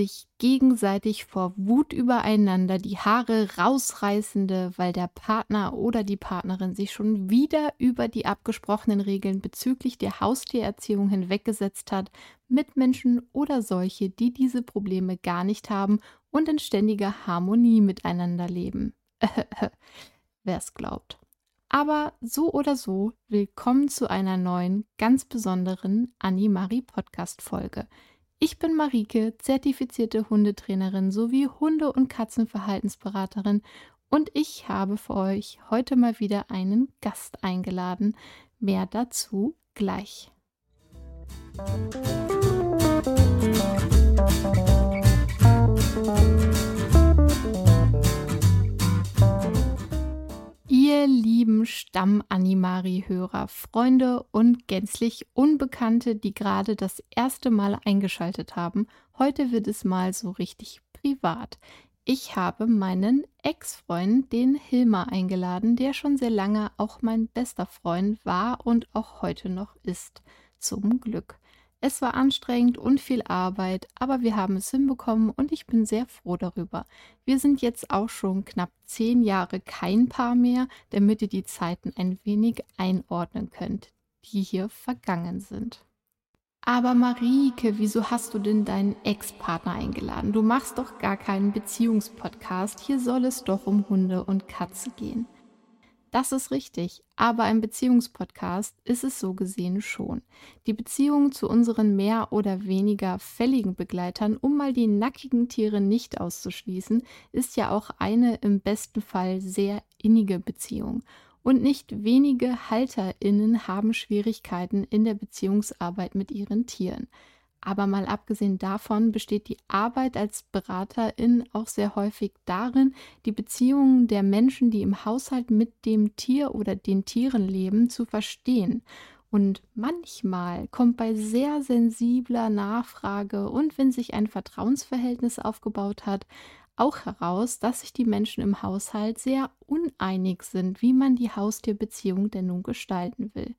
sich gegenseitig vor Wut übereinander die Haare rausreißende, weil der Partner oder die Partnerin sich schon wieder über die abgesprochenen Regeln bezüglich der Haustiererziehung hinweggesetzt hat, Mitmenschen oder solche, die diese Probleme gar nicht haben und in ständiger Harmonie miteinander leben. Wer es glaubt. Aber so oder so, willkommen zu einer neuen, ganz besonderen Animari Podcast Folge. Ich bin Marike, zertifizierte Hundetrainerin sowie Hunde- und Katzenverhaltensberaterin und ich habe für euch heute mal wieder einen Gast eingeladen. Mehr dazu gleich. Lieben Stamm-Animari-Hörer, Freunde und gänzlich Unbekannte, die gerade das erste Mal eingeschaltet haben, heute wird es mal so richtig privat. Ich habe meinen Ex-Freund, den Hilmar, eingeladen, der schon sehr lange auch mein bester Freund war und auch heute noch ist. Zum Glück. Es war anstrengend und viel Arbeit, aber wir haben es hinbekommen und ich bin sehr froh darüber. Wir sind jetzt auch schon knapp zehn Jahre kein Paar mehr, damit ihr die Zeiten ein wenig einordnen könnt, die hier vergangen sind. Aber Marike, wieso hast du denn deinen Ex-Partner eingeladen? Du machst doch gar keinen Beziehungspodcast. Hier soll es doch um Hunde und Katze gehen. Das ist richtig, aber ein Beziehungspodcast ist es so gesehen schon. Die Beziehung zu unseren mehr oder weniger fälligen Begleitern, um mal die nackigen Tiere nicht auszuschließen, ist ja auch eine im besten Fall sehr innige Beziehung. Und nicht wenige Halterinnen haben Schwierigkeiten in der Beziehungsarbeit mit ihren Tieren. Aber mal abgesehen davon besteht die Arbeit als Beraterin auch sehr häufig darin, die Beziehungen der Menschen, die im Haushalt mit dem Tier oder den Tieren leben, zu verstehen. Und manchmal kommt bei sehr sensibler Nachfrage und wenn sich ein Vertrauensverhältnis aufgebaut hat, auch heraus, dass sich die Menschen im Haushalt sehr uneinig sind, wie man die Haustierbeziehung denn nun gestalten will.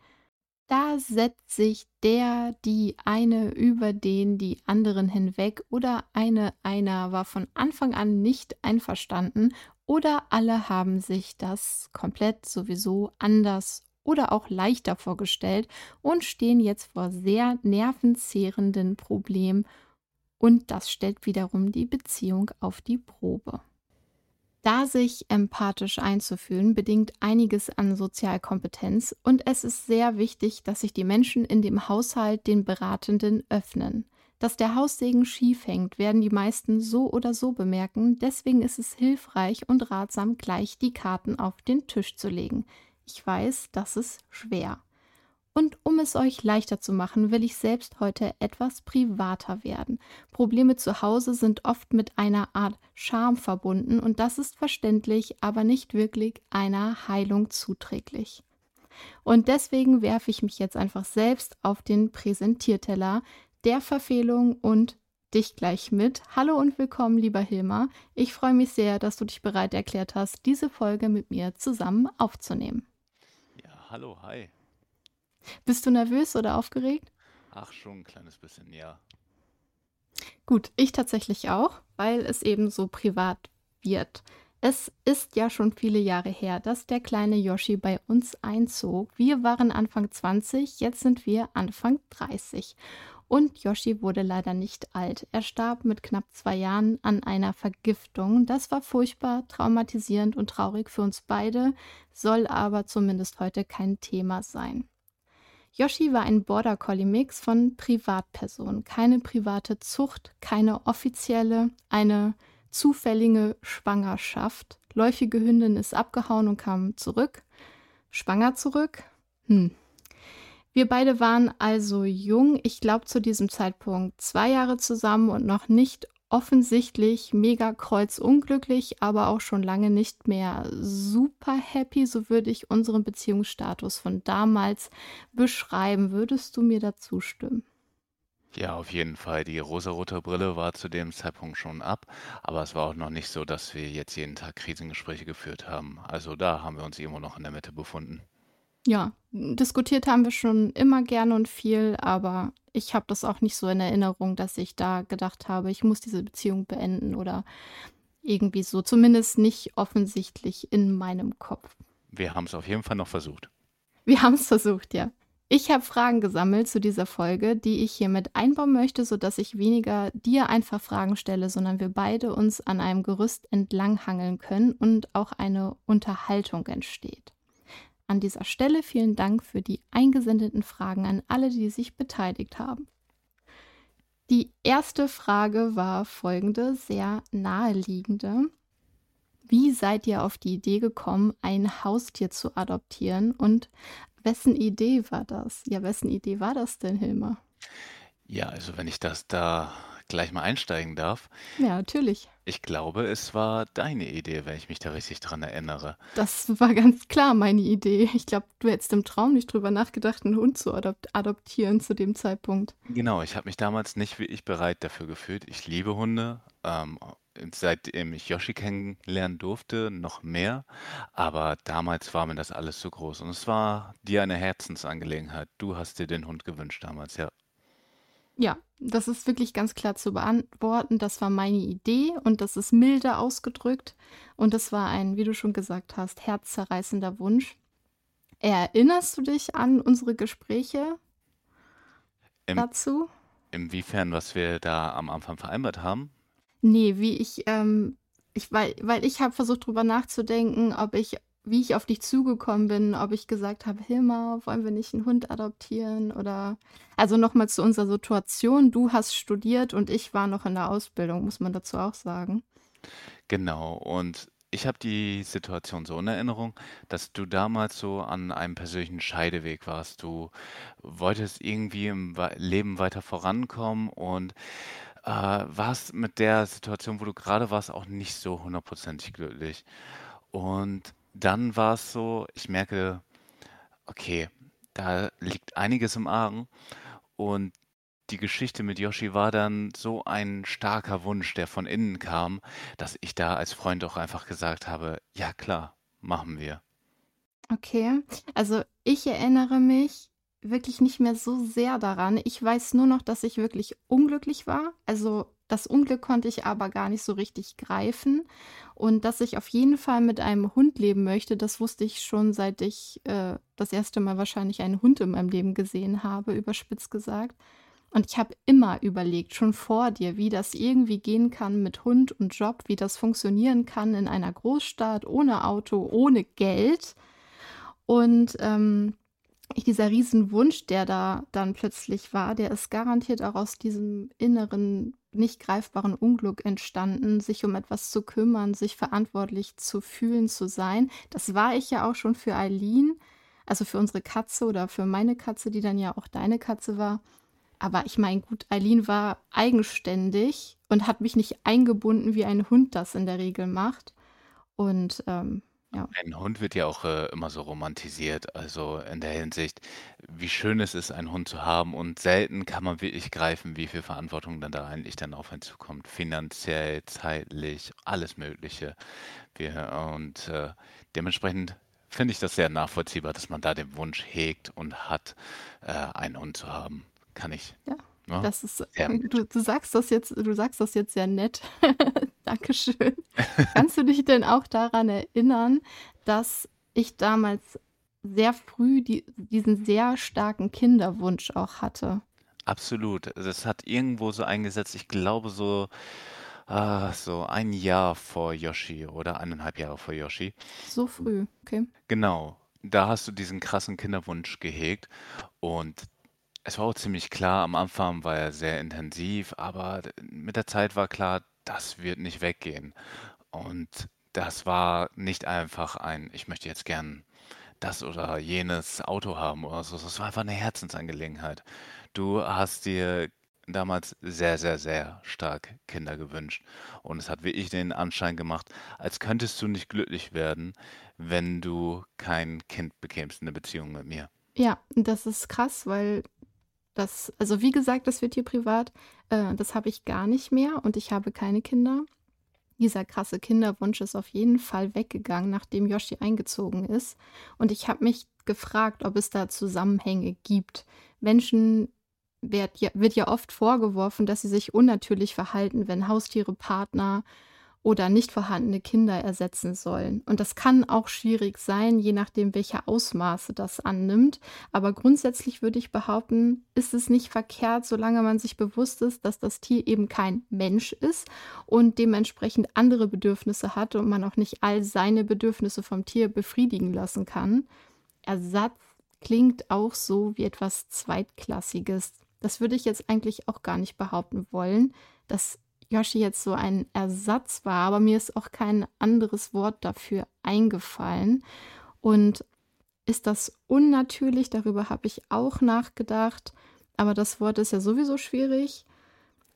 Da setzt sich der, die eine über den, die anderen hinweg oder eine, einer war von Anfang an nicht einverstanden oder alle haben sich das komplett sowieso anders oder auch leichter vorgestellt und stehen jetzt vor sehr nervenzehrenden Problemen und das stellt wiederum die Beziehung auf die Probe. Da sich empathisch einzufühlen, bedingt einiges an Sozialkompetenz und es ist sehr wichtig, dass sich die Menschen in dem Haushalt den Beratenden öffnen. Dass der Haussegen schief hängt, werden die meisten so oder so bemerken, deswegen ist es hilfreich und ratsam, gleich die Karten auf den Tisch zu legen. Ich weiß, das ist schwer. Und um es euch leichter zu machen, will ich selbst heute etwas privater werden. Probleme zu Hause sind oft mit einer Art Scham verbunden und das ist verständlich, aber nicht wirklich einer Heilung zuträglich. Und deswegen werfe ich mich jetzt einfach selbst auf den Präsentierteller der Verfehlung und dich gleich mit. Hallo und willkommen, lieber Hilmar. Ich freue mich sehr, dass du dich bereit erklärt hast, diese Folge mit mir zusammen aufzunehmen. Ja, hallo, hi. Bist du nervös oder aufgeregt? Ach, schon ein kleines bisschen, ja. Gut, ich tatsächlich auch, weil es eben so privat wird. Es ist ja schon viele Jahre her, dass der kleine Yoshi bei uns einzog. Wir waren Anfang 20, jetzt sind wir Anfang 30. Und Yoshi wurde leider nicht alt. Er starb mit knapp zwei Jahren an einer Vergiftung. Das war furchtbar, traumatisierend und traurig für uns beide, soll aber zumindest heute kein Thema sein. Yoshi war ein Border Collie Mix von Privatpersonen, keine private Zucht, keine offizielle, eine zufällige Schwangerschaft. Läufige Hündin ist abgehauen und kam zurück. Schwanger zurück? Hm. Wir beide waren also jung, ich glaube zu diesem Zeitpunkt zwei Jahre zusammen und noch nicht offensichtlich mega kreuzunglücklich, aber auch schon lange nicht mehr super happy. So würde ich unseren Beziehungsstatus von damals beschreiben. Würdest du mir dazu stimmen? Ja, auf jeden Fall. Die rosarote Brille war zu dem Zeitpunkt schon ab, aber es war auch noch nicht so, dass wir jetzt jeden Tag Krisengespräche geführt haben. Also da haben wir uns irgendwo noch in der Mitte befunden. Ja, diskutiert haben wir schon immer gerne und viel, aber ich habe das auch nicht so in Erinnerung, dass ich da gedacht habe, ich muss diese Beziehung beenden oder irgendwie so, zumindest nicht offensichtlich in meinem Kopf. Wir haben es auf jeden Fall noch versucht. Wir haben es versucht, ja. Ich habe Fragen gesammelt zu dieser Folge, die ich hiermit einbauen möchte, sodass ich weniger dir einfach Fragen stelle, sondern wir beide uns an einem Gerüst entlanghangeln können und auch eine Unterhaltung entsteht. An dieser Stelle vielen Dank für die eingesendeten Fragen an alle, die sich beteiligt haben. Die erste Frage war folgende, sehr naheliegende. Wie seid ihr auf die Idee gekommen, ein Haustier zu adoptieren und Wessen Idee war das? Ja, wessen Idee war das denn, Hilmar? Ja, also wenn ich das da gleich mal einsteigen darf. Ja, natürlich. Ich glaube, es war deine Idee, wenn ich mich da richtig dran erinnere. Das war ganz klar meine Idee. Ich glaube, du hättest im Traum nicht drüber nachgedacht, einen Hund zu adop adoptieren zu dem Zeitpunkt. Genau, ich habe mich damals nicht wie ich bereit dafür gefühlt. Ich liebe Hunde, ähm, seitdem ich Yoshi kennenlernen durfte, noch mehr. Aber damals war mir das alles zu groß. Und es war dir eine Herzensangelegenheit. Du hast dir den Hund gewünscht damals, ja. Ja, das ist wirklich ganz klar zu beantworten. Das war meine Idee und das ist milde ausgedrückt. Und das war ein, wie du schon gesagt hast, herzzerreißender Wunsch. Erinnerst du dich an unsere Gespräche Im, dazu? Inwiefern, was wir da am Anfang vereinbart haben? Nee, wie ich, ähm, ich, weil, weil ich habe versucht, drüber nachzudenken, ob ich, wie ich auf dich zugekommen bin, ob ich gesagt habe, Hilma, wollen wir nicht einen Hund adoptieren oder, also nochmal zu unserer Situation. Du hast studiert und ich war noch in der Ausbildung, muss man dazu auch sagen. Genau, und ich habe die Situation so in Erinnerung, dass du damals so an einem persönlichen Scheideweg warst. Du wolltest irgendwie im Leben weiter vorankommen und äh, warst mit der Situation, wo du gerade warst, auch nicht so hundertprozentig glücklich. Und dann war es so, ich merke, okay, da liegt einiges im Argen. Und die Geschichte mit Yoshi war dann so ein starker Wunsch, der von innen kam, dass ich da als Freund auch einfach gesagt habe, ja klar, machen wir. Okay, also ich erinnere mich, wirklich nicht mehr so sehr daran. Ich weiß nur noch, dass ich wirklich unglücklich war. Also das Unglück konnte ich aber gar nicht so richtig greifen. Und dass ich auf jeden Fall mit einem Hund leben möchte, das wusste ich schon, seit ich äh, das erste Mal wahrscheinlich einen Hund in meinem Leben gesehen habe, überspitzt gesagt. Und ich habe immer überlegt, schon vor dir, wie das irgendwie gehen kann mit Hund und Job, wie das funktionieren kann in einer Großstadt, ohne Auto, ohne Geld. Und ähm, dieser Riesenwunsch, der da dann plötzlich war, der ist garantiert auch aus diesem inneren, nicht greifbaren Unglück entstanden, sich um etwas zu kümmern, sich verantwortlich zu fühlen, zu sein. Das war ich ja auch schon für Eileen, also für unsere Katze oder für meine Katze, die dann ja auch deine Katze war. Aber ich meine, gut, Eileen war eigenständig und hat mich nicht eingebunden, wie ein Hund das in der Regel macht. Und ähm, ja. Ein Hund wird ja auch äh, immer so romantisiert, also in der Hinsicht, wie schön es ist, einen Hund zu haben und selten kann man wirklich greifen, wie viel Verantwortung dann da eigentlich dann auf einen zukommt, finanziell, zeitlich, alles Mögliche. Wir, und äh, dementsprechend finde ich das sehr nachvollziehbar, dass man da den Wunsch hegt und hat, äh, einen Hund zu haben. Kann ich Ja. Ja, Das ist, du, du sagst das jetzt, du sagst das jetzt sehr nett. Dankeschön. Kannst du dich denn auch daran erinnern, dass ich damals sehr früh die, diesen sehr starken Kinderwunsch auch hatte? Absolut. Das hat irgendwo so eingesetzt, ich glaube so, ah, so ein Jahr vor Yoshi oder eineinhalb Jahre vor Yoshi. So früh, okay. Genau. Da hast du diesen krassen Kinderwunsch gehegt und es war auch ziemlich klar, am Anfang war er sehr intensiv, aber mit der Zeit war klar, das wird nicht weggehen. Und das war nicht einfach ein, ich möchte jetzt gern das oder jenes Auto haben oder so. Das war einfach eine Herzensangelegenheit. Du hast dir damals sehr, sehr, sehr stark Kinder gewünscht. Und es hat wirklich den Anschein gemacht, als könntest du nicht glücklich werden, wenn du kein Kind bekämst in der Beziehung mit mir. Ja, das ist krass, weil das, also wie gesagt, das wird hier privat. Äh, das habe ich gar nicht mehr und ich habe keine Kinder. Dieser krasse Kinderwunsch ist auf jeden Fall weggegangen, nachdem Yoshi eingezogen ist. Und ich habe mich gefragt, ob es da Zusammenhänge gibt. Menschen wird ja, wird ja oft vorgeworfen, dass sie sich unnatürlich verhalten, wenn Haustiere Partner oder nicht vorhandene Kinder ersetzen sollen. Und das kann auch schwierig sein, je nachdem, welche Ausmaße das annimmt. Aber grundsätzlich würde ich behaupten, ist es nicht verkehrt, solange man sich bewusst ist, dass das Tier eben kein Mensch ist und dementsprechend andere Bedürfnisse hat und man auch nicht all seine Bedürfnisse vom Tier befriedigen lassen kann. Ersatz klingt auch so wie etwas Zweitklassiges. Das würde ich jetzt eigentlich auch gar nicht behaupten wollen, dass Yoshi jetzt so ein Ersatz war, aber mir ist auch kein anderes Wort dafür eingefallen. Und ist das unnatürlich? Darüber habe ich auch nachgedacht. Aber das Wort ist ja sowieso schwierig.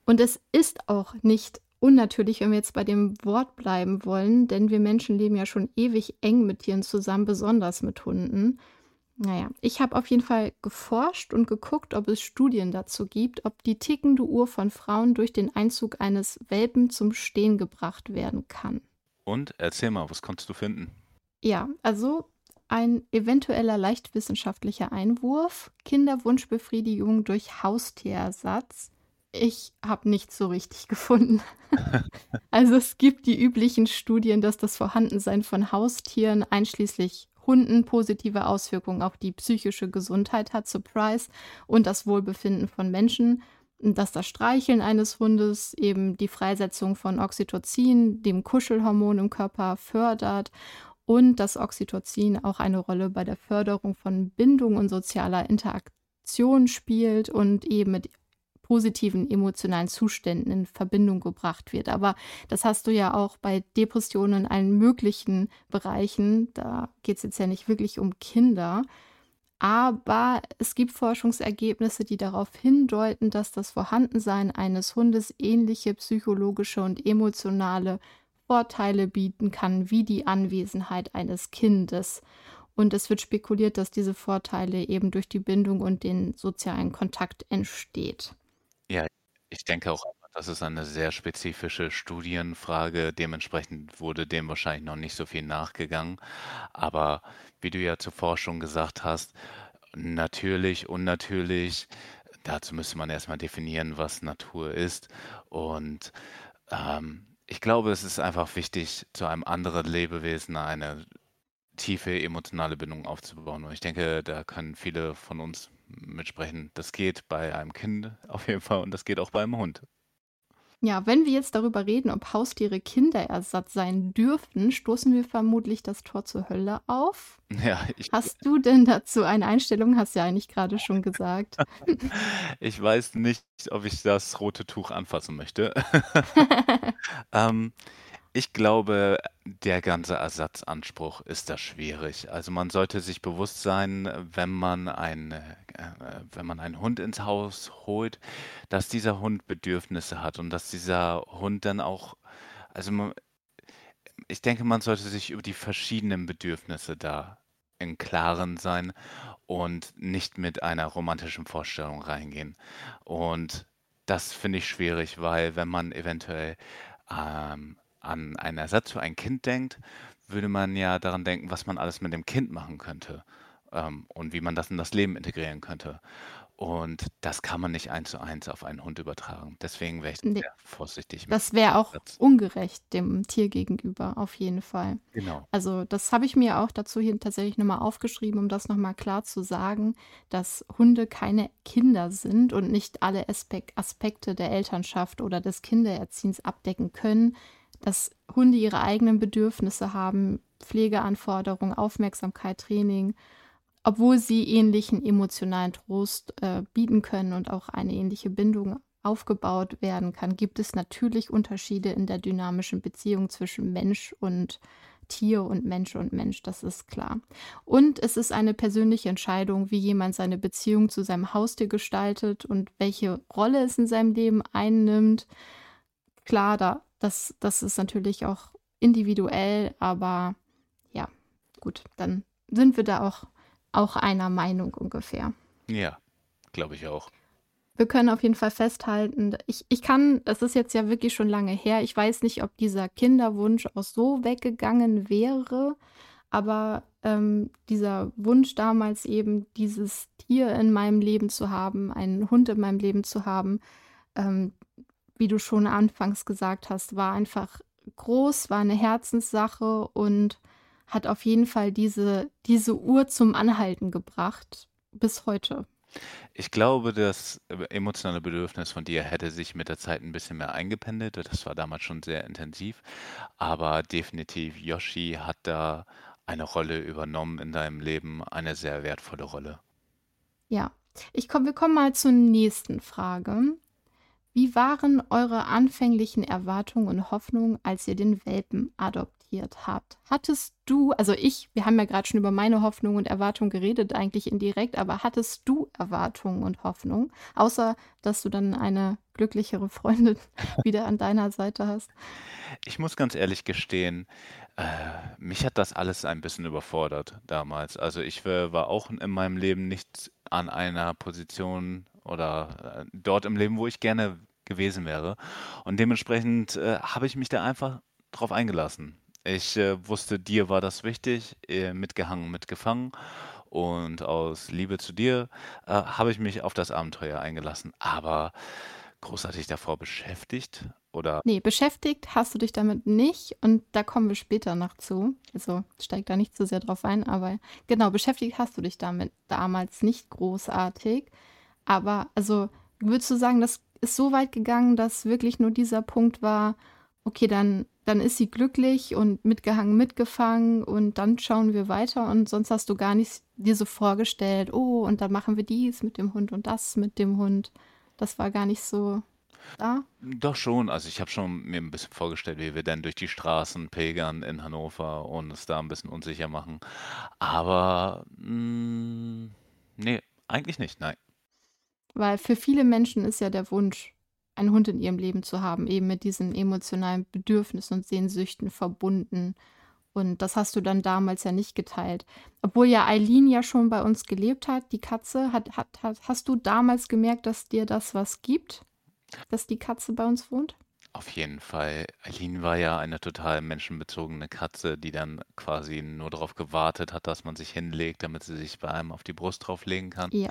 Und es ist auch nicht unnatürlich, wenn wir jetzt bei dem Wort bleiben wollen, denn wir Menschen leben ja schon ewig eng mit Tieren zusammen, besonders mit Hunden. Naja, ich habe auf jeden Fall geforscht und geguckt, ob es Studien dazu gibt, ob die tickende Uhr von Frauen durch den Einzug eines Welpen zum Stehen gebracht werden kann. Und erzähl mal, was konntest du finden? Ja, also ein eventueller leicht wissenschaftlicher Einwurf, Kinderwunschbefriedigung durch Haustierersatz. Ich habe nichts so richtig gefunden. also es gibt die üblichen Studien, dass das Vorhandensein von Haustieren einschließlich Hunden positive Auswirkungen auf die psychische Gesundheit hat, Surprise, und das Wohlbefinden von Menschen. Dass das Streicheln eines Hundes eben die Freisetzung von Oxytocin, dem Kuschelhormon im Körper, fördert und dass Oxytocin auch eine Rolle bei der Förderung von Bindung und sozialer Interaktion spielt und eben mit positiven emotionalen Zuständen in Verbindung gebracht wird. Aber das hast du ja auch bei Depressionen in allen möglichen Bereichen. Da geht es jetzt ja nicht wirklich um Kinder. Aber es gibt Forschungsergebnisse, die darauf hindeuten, dass das Vorhandensein eines Hundes ähnliche psychologische und emotionale Vorteile bieten kann wie die Anwesenheit eines Kindes. Und es wird spekuliert, dass diese Vorteile eben durch die Bindung und den sozialen Kontakt entsteht. Ja, ich denke auch das ist eine sehr spezifische Studienfrage. Dementsprechend wurde dem wahrscheinlich noch nicht so viel nachgegangen. Aber wie du ja zuvor schon gesagt hast, natürlich, unnatürlich, dazu müsste man erstmal definieren, was Natur ist. Und ähm, ich glaube, es ist einfach wichtig, zu einem anderen Lebewesen eine tiefe emotionale Bindung aufzubauen. Und ich denke, da können viele von uns mitsprechen. Das geht bei einem Kind auf jeden Fall und das geht auch bei einem Hund. Ja, wenn wir jetzt darüber reden, ob Haustiere Kinderersatz sein dürften, stoßen wir vermutlich das Tor zur Hölle auf. Ja, ich, Hast du denn dazu eine Einstellung? Hast du ja eigentlich gerade schon gesagt. ich weiß nicht, ob ich das rote Tuch anfassen möchte. ähm, ich glaube, der ganze Ersatzanspruch ist da schwierig. Also man sollte sich bewusst sein, wenn man ein, äh, wenn man einen Hund ins Haus holt, dass dieser Hund Bedürfnisse hat und dass dieser Hund dann auch, also man, ich denke, man sollte sich über die verschiedenen Bedürfnisse da im Klaren sein und nicht mit einer romantischen Vorstellung reingehen. Und das finde ich schwierig, weil wenn man eventuell ähm, an einen Ersatz für ein Kind denkt, würde man ja daran denken, was man alles mit dem Kind machen könnte ähm, und wie man das in das Leben integrieren könnte. Und das kann man nicht eins zu eins auf einen Hund übertragen. Deswegen wäre ich Nee. sehr vorsichtig mit Das wäre auch Ersatz. ungerecht dem Tier gegenüber, auf jeden Fall. Genau. Also das habe ich mir auch dazu hier tatsächlich nochmal aufgeschrieben, um das nochmal klar zu sagen, dass Hunde keine Kinder sind und nicht alle Aspek Aspekte der Elternschaft oder des Kindererziehens abdecken können, dass Hunde ihre eigenen Bedürfnisse haben, Pflegeanforderungen, Aufmerksamkeit, Training, obwohl sie ähnlichen emotionalen Trost äh, bieten können und auch eine ähnliche Bindung aufgebaut werden kann, gibt es natürlich Unterschiede in der dynamischen Beziehung zwischen Mensch und Tier und Mensch und Mensch, das ist klar. Und es ist eine persönliche Entscheidung, wie jemand seine Beziehung zu seinem Haustier gestaltet und welche Rolle es in seinem Leben einnimmt. Klar, da, das, das ist natürlich auch individuell, aber ja, gut, dann sind wir da auch, auch einer Meinung ungefähr. Ja, glaube ich auch. wir können auf jeden Fall festhalten, ich, ich kann, das ist jetzt ja wirklich schon lange her, ich weiß nicht, ob dieser Kinderwunsch auch so weggegangen wäre, aber ähm, dieser Wunsch damals eben, dieses Tier in meinem Leben zu haben, einen Hund in meinem Leben zu haben, ähm, wie du schon anfangs gesagt hast, war einfach groß, war eine Herzenssache und hat auf jeden Fall diese, diese Uhr zum Anhalten gebracht bis heute. Ich glaube, das emotionale Bedürfnis von dir hätte sich mit der Zeit ein bisschen mehr eingependelt. Das war damals schon sehr intensiv. Aber definitiv, Yoshi hat da eine Rolle übernommen in deinem Leben, eine sehr wertvolle Rolle. Ja, ich komm, wir kommen mal zur nächsten Frage. Wie waren eure anfänglichen Erwartungen und Hoffnungen, als ihr den Welpen adoptiert habt? Hattest du, also ich, wir haben ja gerade schon über meine Hoffnungen und Erwartungen geredet, eigentlich indirekt, aber hattest du Erwartungen und Hoffnungen, außer dass du dann eine glücklichere Freundin wieder an deiner Seite hast? Ich muss ganz ehrlich gestehen, äh, mich hat das alles ein bisschen überfordert damals. Also ich äh, war auch in meinem Leben nicht an einer Position oder äh, dort im Leben, wo ich gerne gewesen wäre. Und dementsprechend äh, habe ich mich da einfach drauf eingelassen. Ich äh, wusste, dir war das wichtig, äh, mitgehangen, mitgefangen. Und aus Liebe zu dir äh, habe ich mich auf das Abenteuer eingelassen. Aber großartig davor beschäftigt oder? Nee, beschäftigt hast du dich damit nicht und da kommen wir später noch zu. Also steig da nicht zu sehr drauf ein, aber genau, beschäftigt hast du dich damit damals nicht großartig. Aber also würdest du sagen, das ist so weit gegangen, dass wirklich nur dieser Punkt war, okay, dann, dann ist sie glücklich und mitgehangen, mitgefangen und dann schauen wir weiter und sonst hast du gar nicht dir so vorgestellt, oh, und dann machen wir dies mit dem Hund und das mit dem Hund. Das war gar nicht so da. Doch schon, also ich habe schon mir ein bisschen vorgestellt, wie wir dann durch die Straßen pilgern in Hannover und es da ein bisschen unsicher machen. Aber mh, mm, nee, eigentlich nicht, nein. Weil für viele Menschen ist ja der Wunsch, einen Hund in ihrem Leben zu haben, eben mit diesen emotionalen Bedürfnissen und Sehnsüchten verbunden. Und das hast du dann damals ja nicht geteilt. Obwohl ja Eileen ja schon bei uns gelebt hat, die Katze, hat, hat, hat, hast du damals gemerkt, dass dir das was gibt? Dass die Katze bei uns wohnt? Auf jeden Fall. Eileen war ja eine total menschenbezogene Katze, die dann quasi nur darauf gewartet hat, dass man sich hinlegt, damit sie sich bei einem auf die Brust drauflegen kann. Ja.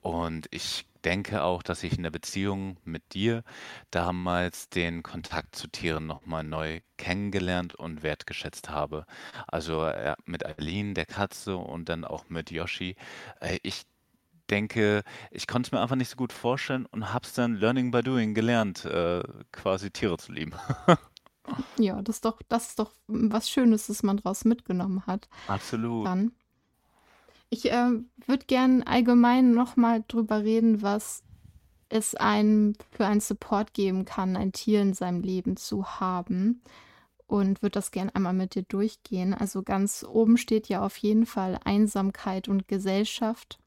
Und ich denke auch, dass ich in der Beziehung mit dir damals den Kontakt zu Tieren nochmal neu kennengelernt und wertgeschätzt habe. Also äh, mit Eileen, der Katze und dann auch mit Yoshi. Äh, ich denke, ich konnte es mir einfach nicht so gut vorstellen und habe es dann Learning by Doing gelernt, äh, quasi Tiere zu lieben. Ja, das ist doch, das ist doch was Schönes, dass man daraus mitgenommen hat. Absolut. Dann. Ich äh, würde gern allgemein nochmal drüber reden, was es einem für einen Support geben kann, ein Tier in seinem Leben zu haben. Und würde das gern einmal mit dir durchgehen. Also ganz oben steht ja auf jeden Fall Einsamkeit und Gesellschaft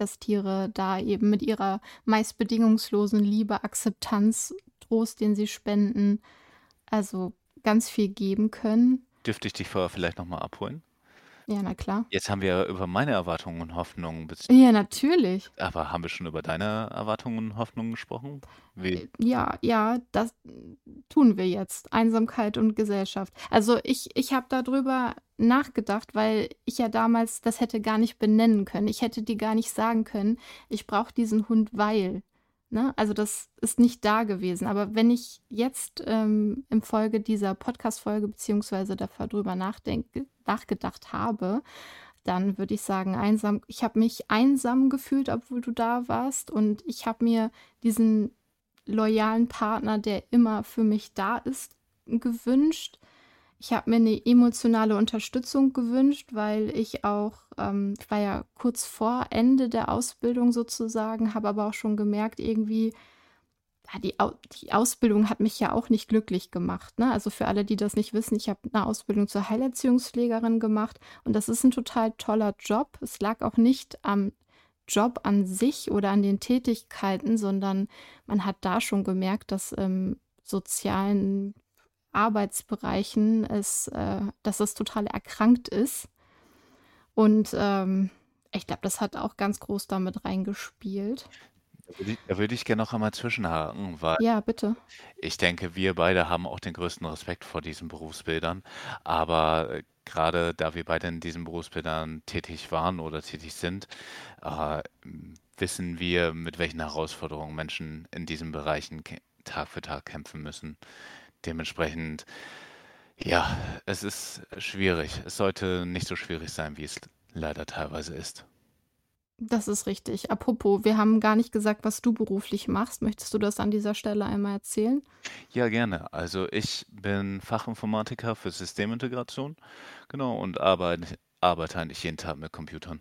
dass Tiere da eben mit ihrer meist bedingungslosen Liebe, Akzeptanz, Trost, den sie spenden, also ganz viel geben können. Dürfte ich dich vorher vielleicht nochmal abholen? Ja, na klar. Jetzt haben wir über meine Erwartungen und Hoffnungen Ja, natürlich. Aber haben wir schon über deine Erwartungen und Hoffnungen gesprochen? Wie? Äh, ja, ja, das tun wir jetzt. Einsamkeit und Gesellschaft. Also ich, ich habe darüber nachgedacht, weil ich ja damals das hätte gar nicht benennen können. Ich hätte dir gar nicht sagen können, ich brauche diesen Hund, weil. Ne? Also das ist nicht da gewesen. Aber wenn ich jetzt ähm, im Folge dieser Podcast-Folge beziehungsweise darüber nachgedacht habe, dann würde ich sagen, einsam, ich habe mich einsam gefühlt, obwohl du da warst. Und ich habe mir diesen loyalen Partner, der immer für mich da ist, gewünscht. Ich habe mir eine emotionale Unterstützung gewünscht, weil ich auch, ähm, ich war ja kurz vor Ende der Ausbildung sozusagen, habe aber auch schon gemerkt, irgendwie, die, die Ausbildung hat mich ja auch nicht glücklich gemacht. Ne? Also für alle, die das nicht wissen, ich habe eine Ausbildung zur Heilerziehungspflegerin gemacht und das ist ein total toller Job. Es lag auch nicht am Job an sich oder an den Tätigkeiten, sondern man hat da schon gemerkt, dass im sozialen Arbeitsbereichen es, äh, dass es total erkrankt ist. Und ähm, ich glaube, das hat auch ganz groß damit reingespielt. Da würde ich da würde ich gerne noch einmal zwischenhaken, weil Ja, bitte. ich denke, wir beide haben auch den größten Respekt vor diesen Berufsbildern. Aber äh, gerade da wir beide in diesen Berufsbildern tätig waren oder tätig sind, äh, wissen wir, mit welchen Herausforderungen Menschen in diesen Bereichen kä- Tag für Tag kämpfen müssen. Dementsprechend, ja, es ist schwierig. Es sollte nicht so schwierig sein, wie es leider teilweise ist. Das ist richtig. Apropos, wir haben gar nicht gesagt, was du beruflich machst. Möchtest du das an dieser Stelle einmal erzählen? Ja, gerne. Also ich bin Fachinformatiker für Systemintegration, genau, und arbeite, arbeite eigentlich jeden Tag mit Computern.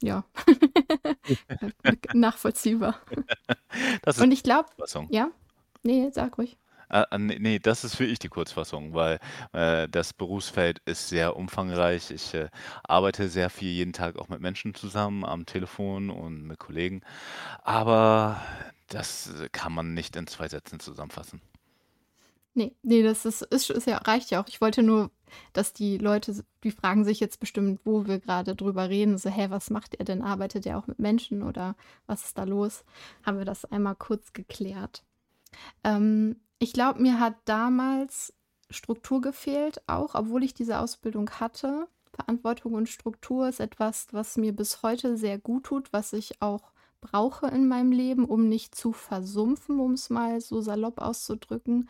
Ja, nachvollziehbar. Das ist Und ich glaube, ja, nee, sag ruhig. Äh, äh, nee, nee, das ist wirklich die Kurzfassung, weil äh, das Berufsfeld ist sehr umfangreich. Ich äh, arbeite sehr viel jeden Tag auch mit Menschen zusammen am Telefon und mit Kollegen, aber das äh, kann man nicht in zwei Sätzen zusammenfassen. Nee, nee, das ist, ist, ist ja, reicht ja auch. Ich wollte nur, dass die Leute, die fragen sich jetzt bestimmt, wo wir gerade drüber reden. So, hä, was macht er denn? Arbeitet er auch mit Menschen oder was ist da los? Haben wir das einmal kurz geklärt. Ähm, ich glaube, mir hat damals Struktur gefehlt, auch obwohl ich diese Ausbildung hatte. Verantwortung und Struktur ist etwas, was mir bis heute sehr gut tut, was ich auch brauche in meinem Leben, um nicht zu versumpfen, um es mal so salopp auszudrücken.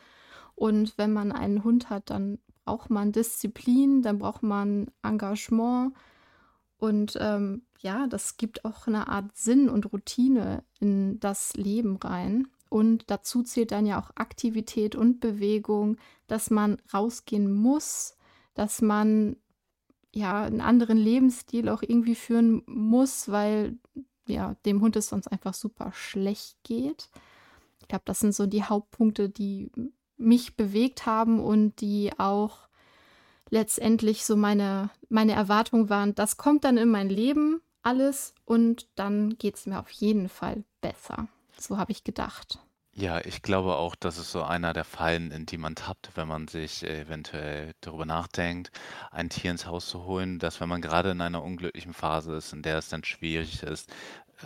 Und wenn man einen Hund hat, dann braucht man Disziplin, dann braucht man Engagement. Und ähm, ja, das gibt auch eine Art Sinn und Routine in das Leben rein. Und dazu zählt dann ja auch Aktivität und Bewegung, dass man rausgehen muss, dass man ja einen anderen Lebensstil auch irgendwie führen muss, weil ja dem Hund es sonst einfach super schlecht geht. Ich glaube, das sind so die Hauptpunkte, die mich bewegt haben und die auch letztendlich so meine, meine Erwartung waren, das kommt dann in mein Leben alles und dann geht es mir auf jeden Fall besser. So habe ich gedacht. Ja, ich glaube auch, das ist so einer der Fallen, in die man tappt, wenn man sich eventuell darüber nachdenkt, ein Tier ins Haus zu holen, dass wenn man gerade in einer unglücklichen Phase ist, in der es dann schwierig ist,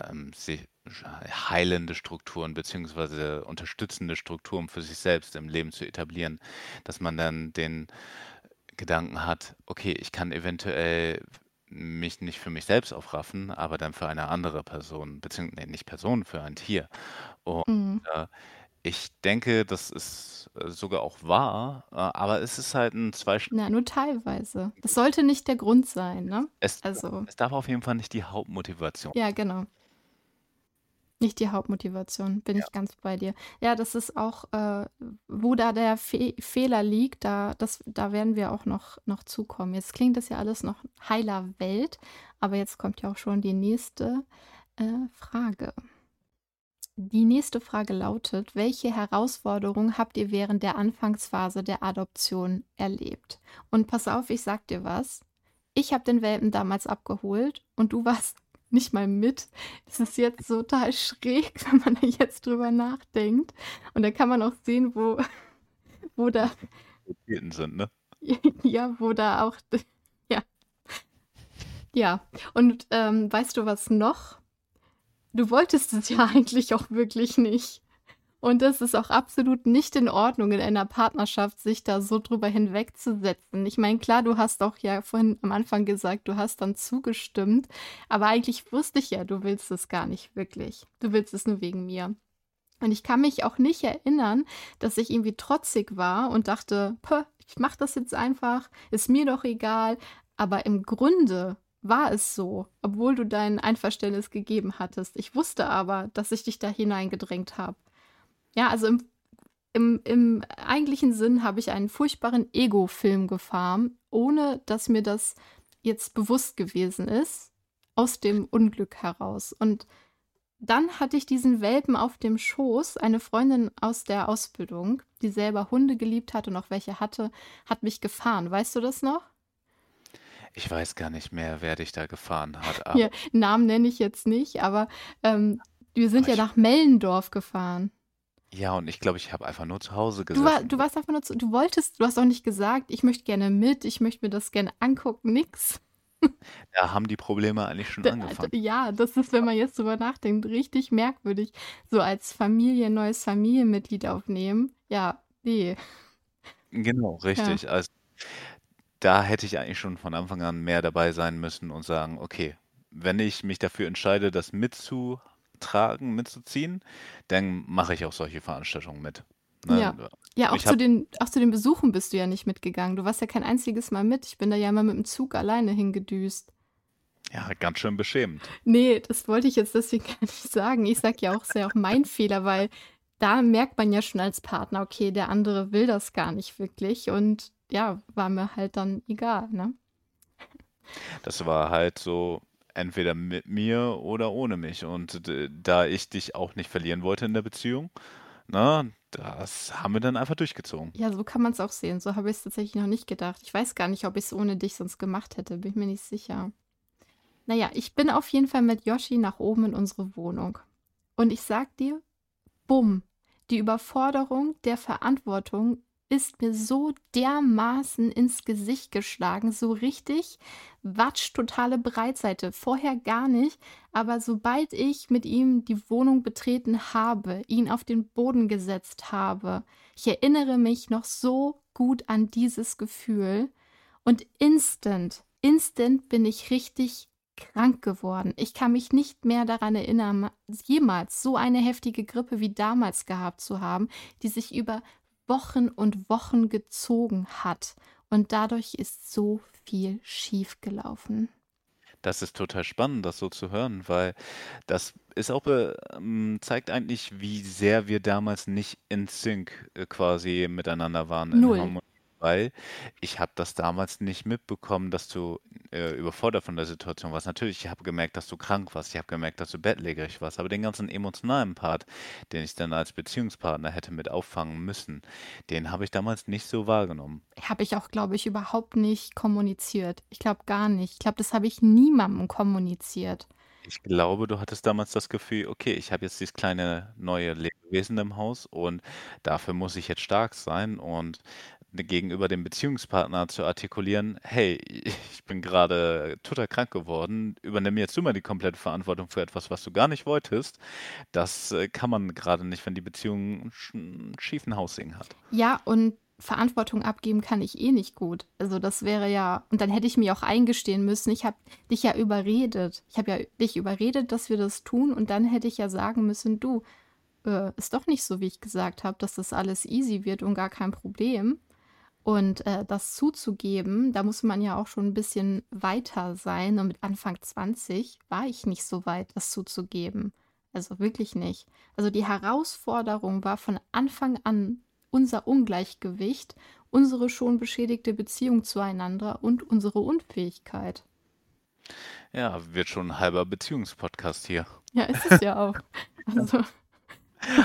ähm, sich heilende Strukturen beziehungsweise unterstützende Strukturen für sich selbst im Leben zu etablieren, dass man dann den Gedanken hat, okay, ich kann eventuell mich nicht für mich selbst aufraffen, aber dann für eine andere Person, beziehungsweise nee, nicht Person, für ein Tier. Und Mhm. äh, ich denke, das ist äh, sogar auch wahr, äh, aber es ist halt ein Zweischneidiges Na, nur teilweise. Das sollte nicht der Grund sein, ne? Es, Also, es darf auf jeden Fall nicht die Hauptmotivation. ja, genau. Nicht die Hauptmotivation, bin Ja. ich ganz bei dir. Ja, das ist auch, äh, wo da der Fe Fehler liegt, da, das, da werden wir auch noch, noch zukommen. Jetzt klingt das ja alles noch heiler Welt, aber jetzt kommt ja auch schon die nächste äh, Frage. Die nächste Frage lautet, welche Herausforderungen habt ihr während der Anfangsphase der Adoption erlebt? Und pass auf, ich sag dir was. Ich habe den Welpen damals abgeholt und du warst nicht mal mit. Das ist jetzt so total schräg, wenn man da jetzt drüber nachdenkt. Und da kann man auch sehen, wo, wo da, sind, ne? ja, wo da auch, ja, ja. Und ähm, weißt du was noch? Du wolltest es ja eigentlich auch wirklich nicht. Und das ist auch absolut nicht in Ordnung in einer Partnerschaft, sich da so drüber hinwegzusetzen. Ich meine, klar, du hast auch ja vorhin am Anfang gesagt, du hast dann zugestimmt, aber eigentlich wusste ich ja, du willst es gar nicht wirklich. Du willst es nur wegen mir. Und ich kann mich auch nicht erinnern, dass ich irgendwie trotzig war und dachte, "Puh, ich mach das jetzt einfach, ist mir doch egal. Aber im Grunde war es so, obwohl du dein Einverständnis gegeben hattest. Ich wusste aber, dass ich dich da hineingedrängt habe. Ja, also im, im, im eigentlichen Sinn habe ich einen furchtbaren Ego-Film gefahren, ohne dass mir das jetzt bewusst gewesen ist, aus dem Unglück heraus. Und dann hatte ich diesen Welpen auf dem Schoß. Eine Freundin aus der Ausbildung, die selber Hunde geliebt hat und auch welche hatte, hat mich gefahren. Weißt du das noch? Ich weiß gar nicht mehr, wer dich da gefahren hat, aber, Namen nenne ich jetzt nicht, aber ähm, wir sind aber ja nach Mellendorf gefahren. Ja, und ich glaube, ich habe einfach nur zu Hause Du, war, gesessen. du warst einfach nur zu, du wolltest, du hast auch nicht gesagt, ich möchte gerne mit, ich möchte mir das gerne angucken, nix. Da haben die Probleme eigentlich schon D angefangen. d ja, das ist, wenn man jetzt drüber nachdenkt, richtig merkwürdig. So als Familie neues Familienmitglied aufnehmen. Ja, ne. Genau, Ja. richtig. Also, da hätte ich eigentlich schon von Anfang an mehr dabei sein müssen und sagen: „Okay, wenn ich mich dafür entscheide, das mitzutragen, mitzuziehen, dann mache ich auch solche Veranstaltungen mit“, Ja. ne? Ja, auch Ich zu den auch zu den Besuchen bist du ja nicht mitgegangen. Du warst ja kein einziges Mal mit. Ich bin da ja immer mit'm Zug alleine hingedüst. Ja, ganz schön beschämend. Ne, das wollte ich jetzt deswegen gar nicht sagen. Ich sage ja auch, ist ja auch mein Fehler, weil da merkt man ja schon als Partner, okay, der andere will das gar nicht wirklich und ja, war mir halt dann egal, ne? Das war halt so entweder mit mir oder ohne mich. Und d da ich dich auch nicht verlieren wollte in der Beziehung, ne, das haben wir dann einfach durchgezogen. Ja, so kann man's auch sehen. So habe ich's tatsächlich noch nicht gedacht. Ich weiß gar nicht, ob ich's ohne dich sonst gemacht hätte, bin ich mir nicht sicher. Na ja, ich bin auf jeden Fall mit Yoshi nach oben in unsere Wohnung. Und ich sage dir, bumm, die Überforderung der Verantwortung ist mir so dermaßen ins Gesicht geschlagen, so richtig Watsch, totale Breitseite. Vorher gar nicht, aber sobald ich mit ihm die Wohnung betreten habe, ihn auf den Boden gesetzt habe ich erinnere mich noch so gut an dieses Gefühl und instant, instant bin ich richtig krank geworden. Ich kann mich nicht mehr daran erinnern, jemals so eine heftige Grippe wie damals gehabt zu haben, die sich über Wochen und Wochen gezogen hat. Und dadurch ist so viel schiefgelaufen. Das ist total spannend, das so zu hören, weil das ist auch ähm, zeigt eigentlich, wie sehr wir damals nicht in Sync, äh, quasi miteinander waren in 0. Harmonie, weil ich habe das damals nicht mitbekommen, dass du, äh, überfordert von der Situation warst. Natürlich, ich habe gemerkt, dass du krank warst. Ich habe gemerkt, dass du bettlägerig warst, aber den ganzen emotionalen Part, den ich dann als Beziehungspartner hätte mit auffangen müssen, den habe ich damals nicht so wahrgenommen. Habe ich auch, glaube ich, überhaupt nicht kommuniziert. Ich glaube gar nicht. Ich glaube, das habe ich niemandem kommuniziert. Ich glaube, du hattest damals das Gefühl: „Okay, ich habe jetzt dieses kleine neue Lebewesen im Haus und dafür muss ich jetzt stark sein“ und gegenüber dem Beziehungspartner zu artikulieren: „Hey, ich bin grade total krank geworden. Übernimm jetzt du mal die komplette Verantwortung für etwas, was du gar nicht wolltest.“ Das, äh, kann man grade nicht, wenn die Beziehung 'n sch 'n schiefen Haussegen hat. Ja, und Verantwortung abgeben kann ich eh nicht gut. Also, das wäre ja und dann hätte ich mir auch eingestehen müssen, ich habe dich ja überredet. Ich habe ja dich überredet, dass wir das tun und dann hätte ich ja sagen müssen: „Du, äh, ist doch nicht so, wie ich gesagt habe, dass das alles easy wird und gar kein Problem.“ Und, äh, das zuzugeben, da muss man ja auch schon 'n bisschen weiter sein und mit Anfang 20 war ich nicht so weit, das zuzugeben. Also, wirklich nicht. Also, die Herausforderung war von Anfang an unser Ungleichgewicht, unsere schon beschädigte Beziehung zueinander und unsere Unfähigkeit. Ja, wird schon 'n halber Beziehungspodcast hier. Ja, ist es ja auch. Also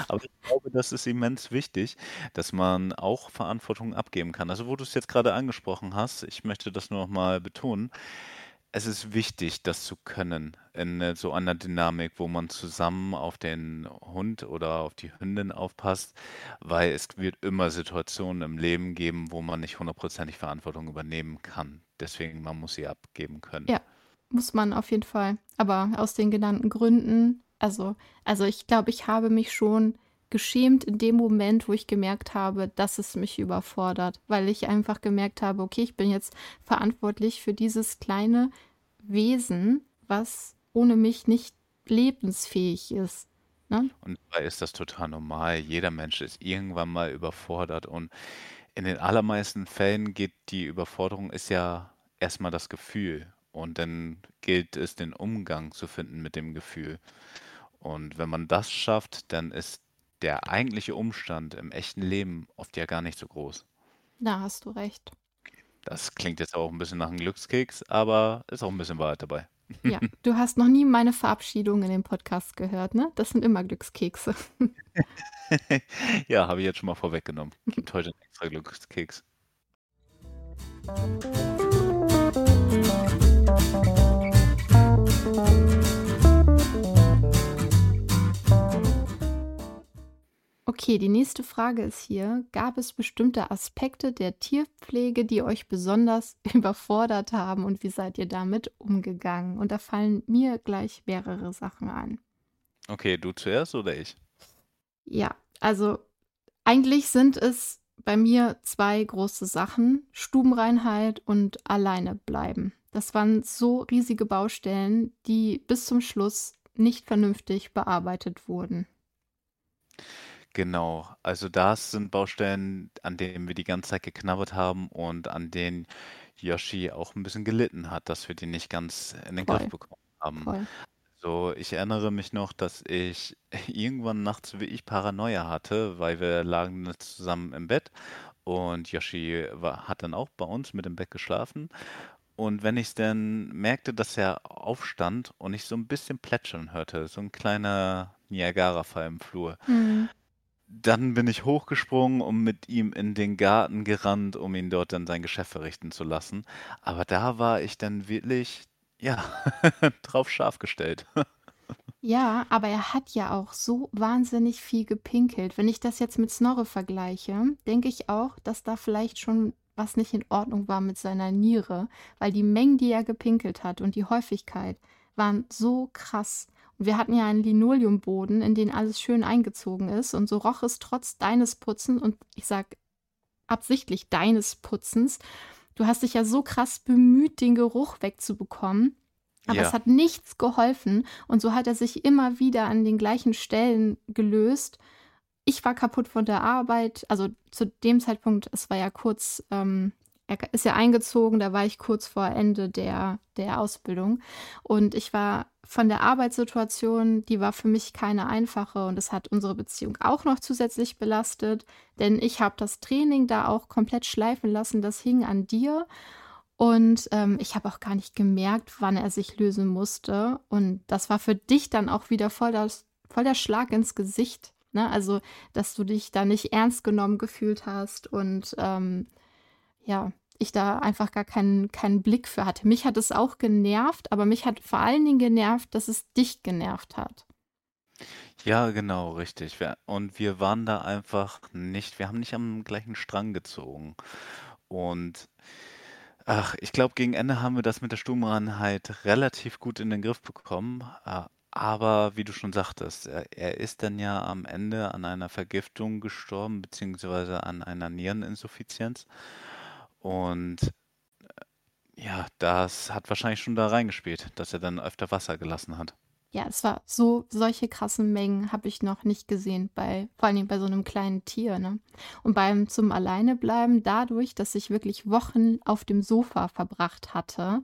Aber ich glaube, das ist immens wichtig, dass man auch Verantwortung abgeben kann. Also, wo du's jetzt grade angesprochen hast, ich möchte das nur noch mal betonen. Es ist wichtig, das zu können in, äh, so einer Dynamik, wo man zusammen auf den Hund oder auf die Hündin aufpasst, weil es wird immer Situationen im Leben geben, wo man nicht hundertprozentig Verantwortung übernehmen kann. Deswegen, man muss sie abgeben können. Ja, muss man auf jeden Fall. Aber aus den genannten Gründen also also, ich glaube, ich habe mich schon geschämt in dem Moment, wo ich gemerkt habe, dass es mich überfordert, weil ich einfach gemerkt habe: „Okay, ich bin jetzt verantwortlich für dieses kleine Wesen, was ohne mich nicht lebensfähig ist“, ne? Und dabei ist das total normal. Jeder Mensch ist irgendwann mal überfordert und in den allermeisten Fällen geht die Überforderung ist ja erst mal das Gefühl und dann gilt es, den Umgang zu finden mit dem Gefühl. Und wenn man das schafft, dann ist der eigentliche Umstand im echten Leben oft ja gar nicht so groß. Da hast du recht. Das klingt jetzt auch 'n bisschen nach 'n Glückskeks, aber ist auch 'n bisschen Wahrheit dabei. Ja, du hast noch nie meine Verabschiedung in dem Podcast gehört, ne? Das sind immer Glückskekse. Ja, habe ich jetzt schon mal vorweggenommen. Gibt heute 'n extra Glückskeks. Okay, die nächste Frage ist hier: Gab es bestimmte Aspekte der Tierpflege, die euch besonders überfordert haben und wie seid ihr damit umgegangen? Und da fallen mir gleich mehrere Sachen ein. Okay, du zuerst oder ich? Ja, also eigentlich sind es bei mir 2 große Sachen: Stubenreinheit und alleine bleiben. Das waren so riesige Baustellen, die bis zum Schluss nicht vernünftig bearbeitet wurden. Genau, also das sind Baustellen, an denen wir die ganze Zeit geknabbert haben und an denen Yoshi auch ein bisschen gelitten hat, dass wir die nicht ganz in den Griff Voll, bekommen haben. voll. So, ich erinnere mich noch, dass ich irgendwann nachts wie ich Paranoia hatte, weil wir lagen zusammen im Bett und Yoshi war, hat dann auch bei uns mit im Bett geschlafen. Und wenn ich dann merkte, dass er aufstand und ich so ein bisschen plätschern hörte, so ein kleiner Niagara-Fall im Flur, Mhm. Dann bin ich hochgesprungen und mit ihm in den Garten gerannt, um ihn dort dann sein Geschäft verrichten zu lassen. Aber da war ich dann wirklich, ja, drauf scharf gestellt. Ja, aber er hat ja auch so wahnsinnig viel gepinkelt. Wenn ich das jetzt mit Snorre vergleiche, denke ich auch, dass da vielleicht schon was nicht in Ordnung war mit seiner Niere, weil die Mengen, die er gepinkelt hat und die Häufigkeit waren so krass. Wir hatten ja einen Linoleumboden, in den alles schön eingezogen ist und so roch es trotz deines Putzens und ich sag absichtlich deines Putzens. Du hast dich ja so krass bemüht, den Geruch wegzubekommen. Aber es Ja, hat nichts geholfen und so hat er sich immer wieder an den gleichen Stellen gelöst. Ich war kaputt von der Arbeit. Also zu dem Zeitpunkt, es war ja kurz, ähm, er ist ja eingezogen, da war ich kurz vor Ende der, der Ausbildung. Und ich war von der Arbeitssituation, die war für mich keine einfache und es hat unsere Beziehung auch noch zusätzlich belastet, denn ich habe das Training da auch komplett schleifen lassen. Das hing an dir. Und ähm, ich habe auch gar nicht gemerkt, wann er sich lösen musste. Und das war für dich dann auch wieder voll, das, voll der Schlag ins Gesicht. Ne? Also, dass du dich da nicht ernst genommen gefühlt hast und ähm, ja, ich da einfach gar keinen, keinen Blick für hatte. Mich hat es auch genervt, aber mich hat vor allen Dingen genervt, dass es dich genervt hat. ja, genau, richtig. Und wir waren da einfach nicht, wir haben nicht am gleichen Strang gezogen. Und ach, ich glaube, gegen Ende haben wir das mit der Stubenreinheit relativ gut in den Griff bekommen. Äh, Aber wie du schon sagtest, er, er ist dann ja am Ende an einer Vergiftung gestorben, beziehungsweise an einer Niereninsuffizienz. Und ja, das hat wahrscheinlich schon da reingespielt, dass er dann öfter Wasser gelassen hat. Ja, es war so, solche krassen Mengen habe ich noch nicht gesehen, bei, vor Dingen bei so einem kleinen Tier, ne? Und beim zum Alleinebleiben, dadurch, dass ich wirklich Wochen auf dem Sofa verbracht hatte,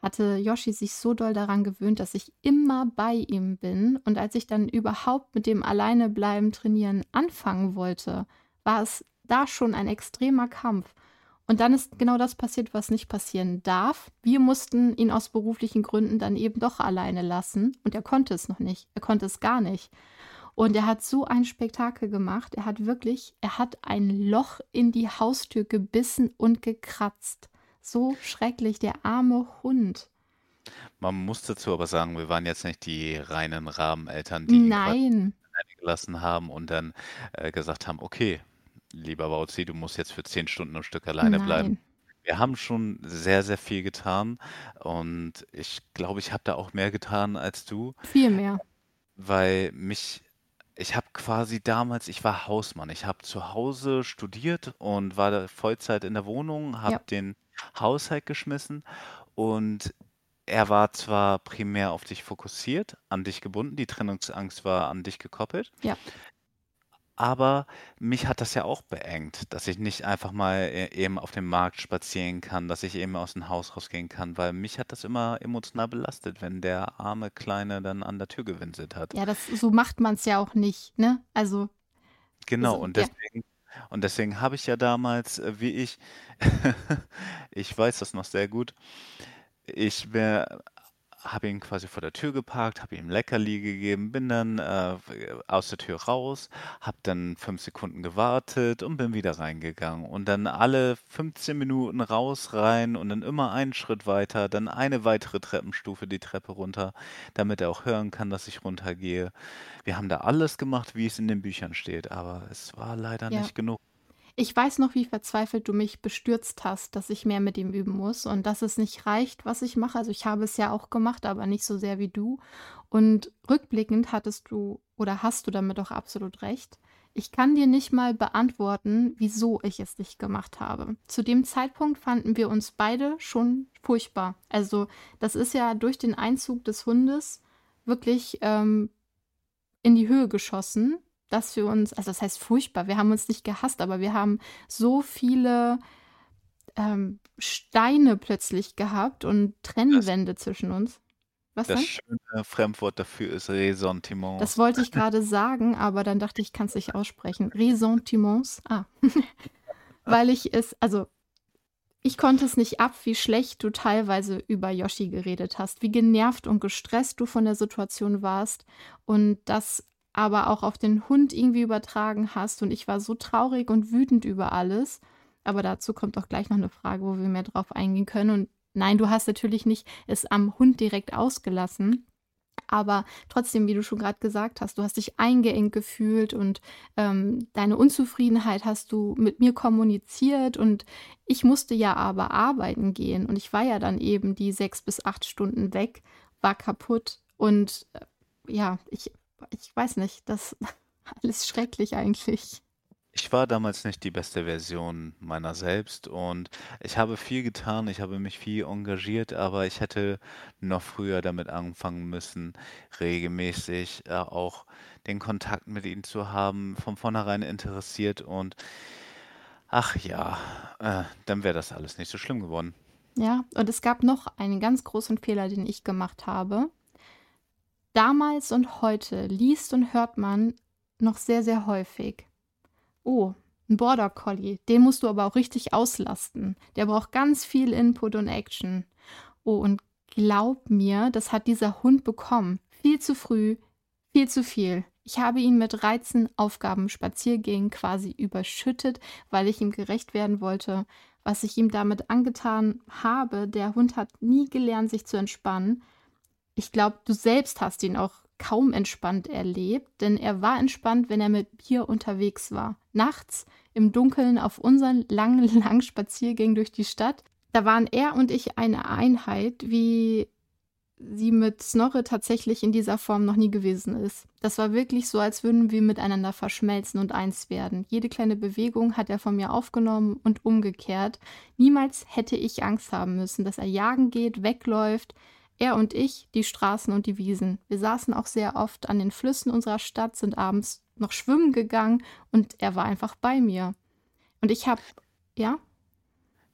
hatte Yoshi sich so doll daran gewöhnt, dass ich immer bei ihm bin. Und als ich dann überhaupt mit dem Alleinebleiben trainieren anfangen wollte, war es da schon ein extremer Kampf. Und dann ist genau das passiert, was nicht passieren darf. Wir mussten ihn aus beruflichen Gründen dann eben doch alleine lassen. Und er konnte es noch nicht. Er konnte es gar nicht. Und er hat so ein Spektakel gemacht. Er hat wirklich, er hat ein Loch in die Haustür gebissen und gekratzt. So schrecklich, der arme Hund. Man muss dazu aber sagen, wir waren jetzt nicht die reinen Rahmeneltern, die ihn Nein, alleine gelassen haben und dann äh, gesagt haben, okay, lieber Bauzi, du musst jetzt für zehn Stunden am Stück alleine bleiben. nein, Wir haben schon sehr, sehr viel getan und ich glaube, ich habe da auch mehr getan als du, viel mehr. weil mich, ich habe quasi damals, ich war Hausmann, ich habe zu Hause studiert und war da Vollzeit in der Wohnung, habe Ja, den Haushalt geschmissen und er war zwar primär auf dich fokussiert, an dich gebunden, die Trennungsangst war an dich gekoppelt, ja. Aber mich hat das ja auch beengt, dass ich nicht einfach mal e eben auf dem Markt spazieren kann, dass ich eben aus dem Haus rausgehen kann, weil mich hat das immer emotional belastet, wenn der arme Kleine dann an der Tür gewinselt hat. Ja, das, so macht man es ja auch nicht, ne? Also, Genau, so, und ja. deswegen und deswegen habe ich ja damals, äh, wie ich ich weiß das noch sehr gut, ich wär habe ihn quasi vor der Tür geparkt, habe ihm Leckerli gegeben, bin dann äh, aus der Tür raus, habe dann fünf Sekunden gewartet und bin wieder reingegangen. Und dann alle 15 Minuten raus, rein und dann immer einen Schritt weiter, dann eine weitere Treppenstufe die Treppe runter, damit er auch hören kann, dass ich runtergehe. Wir haben da alles gemacht, wie es in den Büchern steht, aber es war leider Ja. nicht genug. Ich weiß noch, wie verzweifelt du mich bestürzt hast, dass ich mehr mit ihm üben muss und dass es nicht reicht, was ich mache. Also ich habe es ja auch gemacht, aber nicht so sehr wie du. Und rückblickend hattest du oder hast du damit auch absolut recht. Ich kann dir nicht mal beantworten, wieso ich es nicht gemacht habe. Zu dem Zeitpunkt fanden wir uns beide schon furchtbar. Also das ist ja durch den Einzug des Hundes wirklich ähm, in die Höhe geschossen dass wir uns, also das heißt furchtbar, wir haben uns nicht gehasst, aber wir haben so viele ähm, Steine plötzlich gehabt und Das, Trennwände zwischen uns. Was das denn? schöne Fremdwort dafür ist Ressentiments. Das wollte ich gerade sagen, aber dann dachte ich, ich kann es nicht aussprechen. Ressentiments. Ah. Weil ich es, also ich konnte es nicht ab, wie schlecht du teilweise über Yoshi geredet hast, wie genervt und gestresst du von der Situation warst und das aber auch auf den Hund irgendwie übertragen hast. Und ich war so traurig und wütend über alles. Aber dazu kommt auch gleich noch eine Frage, wo wir mehr drauf eingehen können. Und nein, du hast natürlich nicht es am Hund direkt ausgelassen. Aber trotzdem, wie du schon gerade gesagt hast, du hast dich eingeengt gefühlt und ähm, deine Unzufriedenheit hast du mit mir kommuniziert und ich musste ja aber arbeiten gehen und ich war ja dann eben die sechs bis acht Stunden weg, war kaputt und äh, ja, ich ich weiß nicht, das alles schrecklich eigentlich. Ich war damals nicht die beste Version meiner selbst und ich habe viel getan, ich habe mich viel engagiert, aber ich hätte noch früher damit anfangen müssen, regelmäßig äh, auch den Kontakt mit ihnen zu haben, von vornherein interessiert und ach ja, äh, dann wäre das alles nicht so schlimm geworden. Ja, und es gab noch einen ganz großen Fehler, den ich gemacht habe. Damals und heute liest und hört man noch sehr, sehr häufig. Oh, ein Border Collie, den musst du aber auch richtig auslasten. Der braucht ganz viel Input und Action. Oh, und glaub mir, das hat dieser Hund bekommen. Viel zu früh, viel zu viel. Ich habe ihn mit Reizen, Aufgaben, Spaziergängen quasi überschüttet, weil ich ihm gerecht werden wollte. Was ich ihm damit angetan habe, der Hund hat nie gelernt, sich zu entspannen ich glaube, du selbst hast ihn auch kaum entspannt erlebt, denn er war entspannt, wenn er mit mir unterwegs war. Nachts im Dunkeln auf unseren langen, langen Spaziergängen durch die Stadt. Da waren er und ich eine Einheit, wie sie mit Snorre tatsächlich in dieser Form noch nie gewesen ist. Das war wirklich so, als würden wir miteinander verschmelzen und eins werden. Jede kleine Bewegung hat er von mir aufgenommen und umgekehrt. Niemals hätte ich Angst haben müssen, dass er jagen geht, wegläuft, er und ich, die Straßen und die Wiesen. Wir saßen auch sehr oft an den Flüssen unserer Stadt, sind abends noch schwimmen gegangen und er war einfach bei mir. Und ich habe, ja?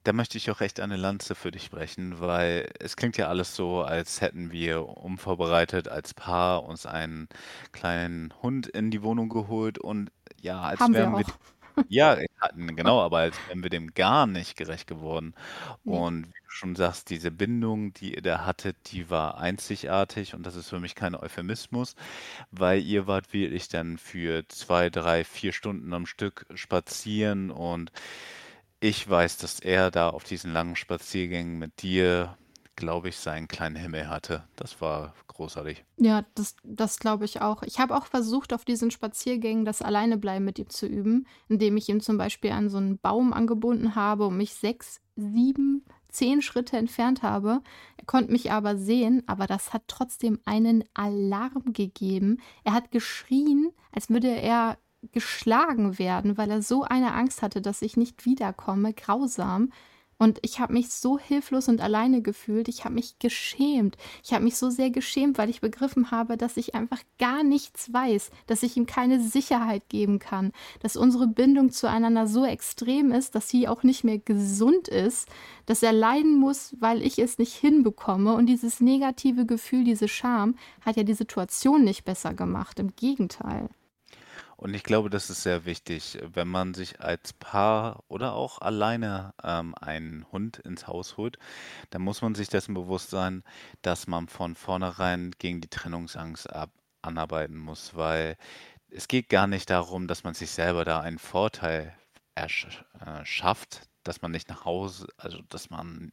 Da möchte ich auch recht eine Lanze für dich brechen, weil es klingt ja alles so, als hätten wir unvorbereitet als Paar uns einen kleinen Hund in die Wohnung geholt und ja, als Haben wir wären wir auch. Ja, hatten, genau, aber als wären wir dem gar nicht gerecht geworden. Und wie du schon sagst, diese Bindung, die ihr da hattet, die war einzigartig und das ist für mich kein Euphemismus, weil ihr wart wirklich dann für zwei, drei, vier Stunden am Stück spazieren und ich weiß, dass er da auf diesen langen Spaziergängen mit dir, glaube ich, seinen kleinen Himmel hatte. Das war großartig. Ja, das, das glaube ich auch. Ich habe auch versucht, auf diesen Spaziergängen das Alleinebleiben mit ihm zu üben, indem ich ihm zum Beispiel an so einen Baum angebunden habe und mich sechs, sieben, zehn Schritte entfernt habe. Er konnte mich aber sehen, aber das hat trotzdem einen Alarm gegeben. Er hat geschrien, als würde er geschlagen werden, weil er so eine Angst hatte, dass ich nicht wiederkomme. Grausam. Und ich habe mich so hilflos und alleine gefühlt. Ich habe mich geschämt. Ich habe mich so sehr geschämt, weil ich begriffen habe, dass ich einfach gar nichts weiß, dass ich ihm keine Sicherheit geben kann, dass unsere Bindung zueinander so extrem ist, dass sie auch nicht mehr gesund ist, dass er leiden muss, weil ich es nicht hinbekomme. Und dieses negative Gefühl, diese Scham hat ja die Situation nicht besser gemacht. Im Gegenteil. Und ich glaube, das ist sehr wichtig, wenn man sich als Paar oder auch alleine ähm, einen Hund ins Haus holt, dann muss man sich dessen bewusst sein, dass man von vornherein gegen die Trennungsangst ab anarbeiten muss, weil es geht gar nicht darum, dass man sich selber da einen Vorteil ersch äh, dass man nicht nach Hause, also dass man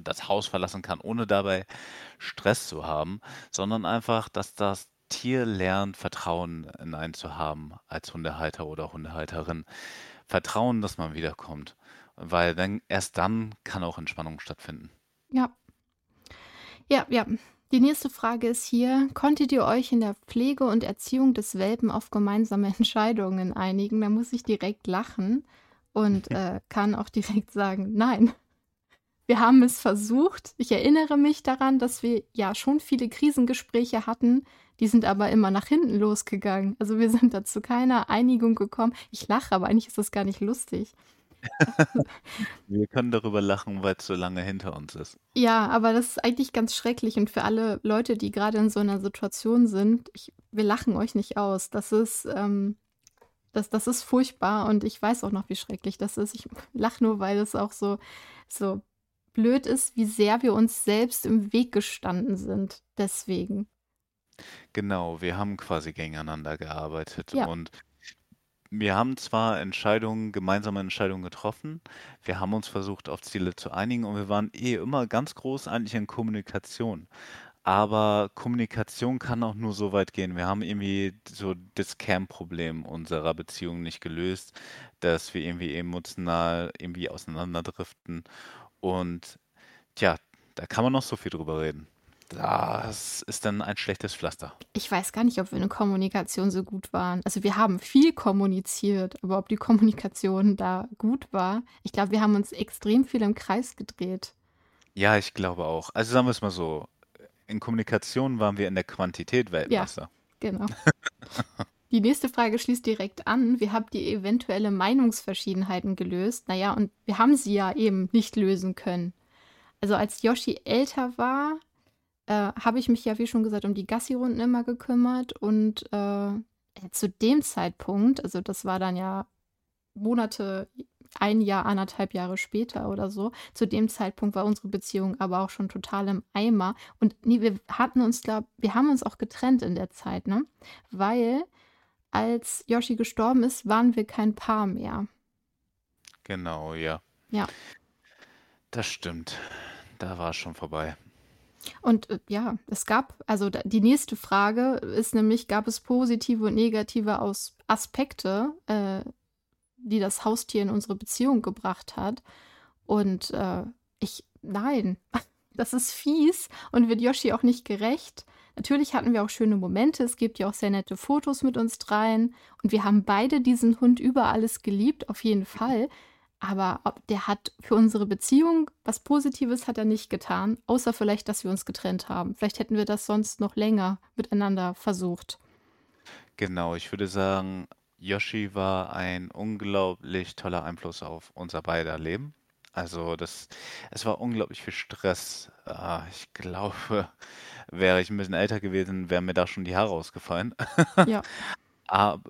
das Haus verlassen kann, ohne dabei Stress zu haben, sondern einfach, dass das Tier lernt, Vertrauen in einen zu haben als Hundehalter oder Hundehalterin. Vertrauen, dass man wiederkommt, weil dann erst dann kann auch Entspannung stattfinden. Ja. Ja, ja. Die nächste Frage ist hier: Konntet ihr euch in der Pflege und Erziehung des Welpen auf gemeinsame Entscheidungen einigen? Da muss ich direkt lachen und äh, kann auch direkt sagen, nein. Wir haben es versucht. Ich erinnere mich daran, dass wir ja schon viele Krisengespräche hatten. Die sind aber immer nach hinten losgegangen. Also wir sind da zu keiner Einigung gekommen. Ich lache, aber eigentlich ist das gar nicht lustig. Wir können darüber lachen, weil es so lange hinter uns ist. Ja, aber das ist eigentlich ganz schrecklich und für alle Leute, die gerade in so einer Situation sind, ich, wir lachen euch nicht aus. Das ist, ähm, das, das ist furchtbar und ich weiß auch noch, wie schrecklich das ist. Ich lache nur, weil es auch so, so blöd ist, wie sehr wir uns selbst im Weg gestanden sind. Deswegen. Genau, wir haben quasi gegeneinander gearbeitet Ja, und wir haben zwar Entscheidungen, gemeinsame Entscheidungen getroffen, wir haben uns versucht, auf Ziele zu einigen und wir waren eh immer ganz groß eigentlich in Kommunikation. Aber Kommunikation kann auch nur so weit gehen. Wir haben irgendwie so das Kernproblem unserer Beziehung nicht gelöst, dass wir irgendwie emotional irgendwie auseinanderdriften. Und tja, da kann man noch so viel drüber reden. Das ist dann ein schlechtes Pflaster. ich weiß gar nicht, ob wir in der Kommunikation so gut waren. Also wir haben viel kommuniziert, aber ob die Kommunikation da gut war, ich glaube, wir haben uns extrem viel im Kreis gedreht. Ja, ich glaube auch. Also sagen wir es mal so, in Kommunikation waren wir in der Quantität Ja, Weltmeister. genau. Die nächste Frage schließt direkt an. Wie habt ihr eventuelle Meinungsverschiedenheiten gelöst? Naja, und wir haben sie ja eben nicht lösen können. Also als Yoshi älter war, äh, habe ich mich ja, wie schon gesagt, um die Gassi-Runden immer gekümmert. Und äh, zu dem Zeitpunkt, also das war dann ja Monate, ein Jahr, anderthalb Jahre später oder so, zu dem Zeitpunkt war unsere Beziehung aber auch schon total im Eimer. Und nee, wir hatten uns, glaube wir haben uns auch getrennt in der Zeit, ne? Weil als Yoshi gestorben ist, waren wir kein Paar mehr. Genau, ja. Ja. Das stimmt. Da war es schon vorbei. Und äh, ja, es gab, also die nächste Frage ist nämlich, gab es positive und negative Aus Aspekte, äh, die das Haustier in unsere Beziehung gebracht hat? Und äh, ich, nein, das ist fies und wird Yoshi auch nicht gerecht. Natürlich hatten wir auch schöne Momente. Es gibt ja auch sehr nette Fotos mit uns dreien. Und wir haben beide diesen Hund über alles geliebt, auf jeden Fall. Aber ob- der hat für unsere Beziehung was Positives hat er nicht getan, außer vielleicht, dass wir uns getrennt haben. Vielleicht hätten wir das sonst noch länger miteinander versucht. Genau, ich würde sagen, Yoshi war ein unglaublich toller Einfluss auf unser beider Leben. Also das, es war unglaublich viel Stress. Ah, ich glaube, wäre ich ein bisschen älter gewesen, wären mir da schon die Haare ausgefallen. Ja, Aber,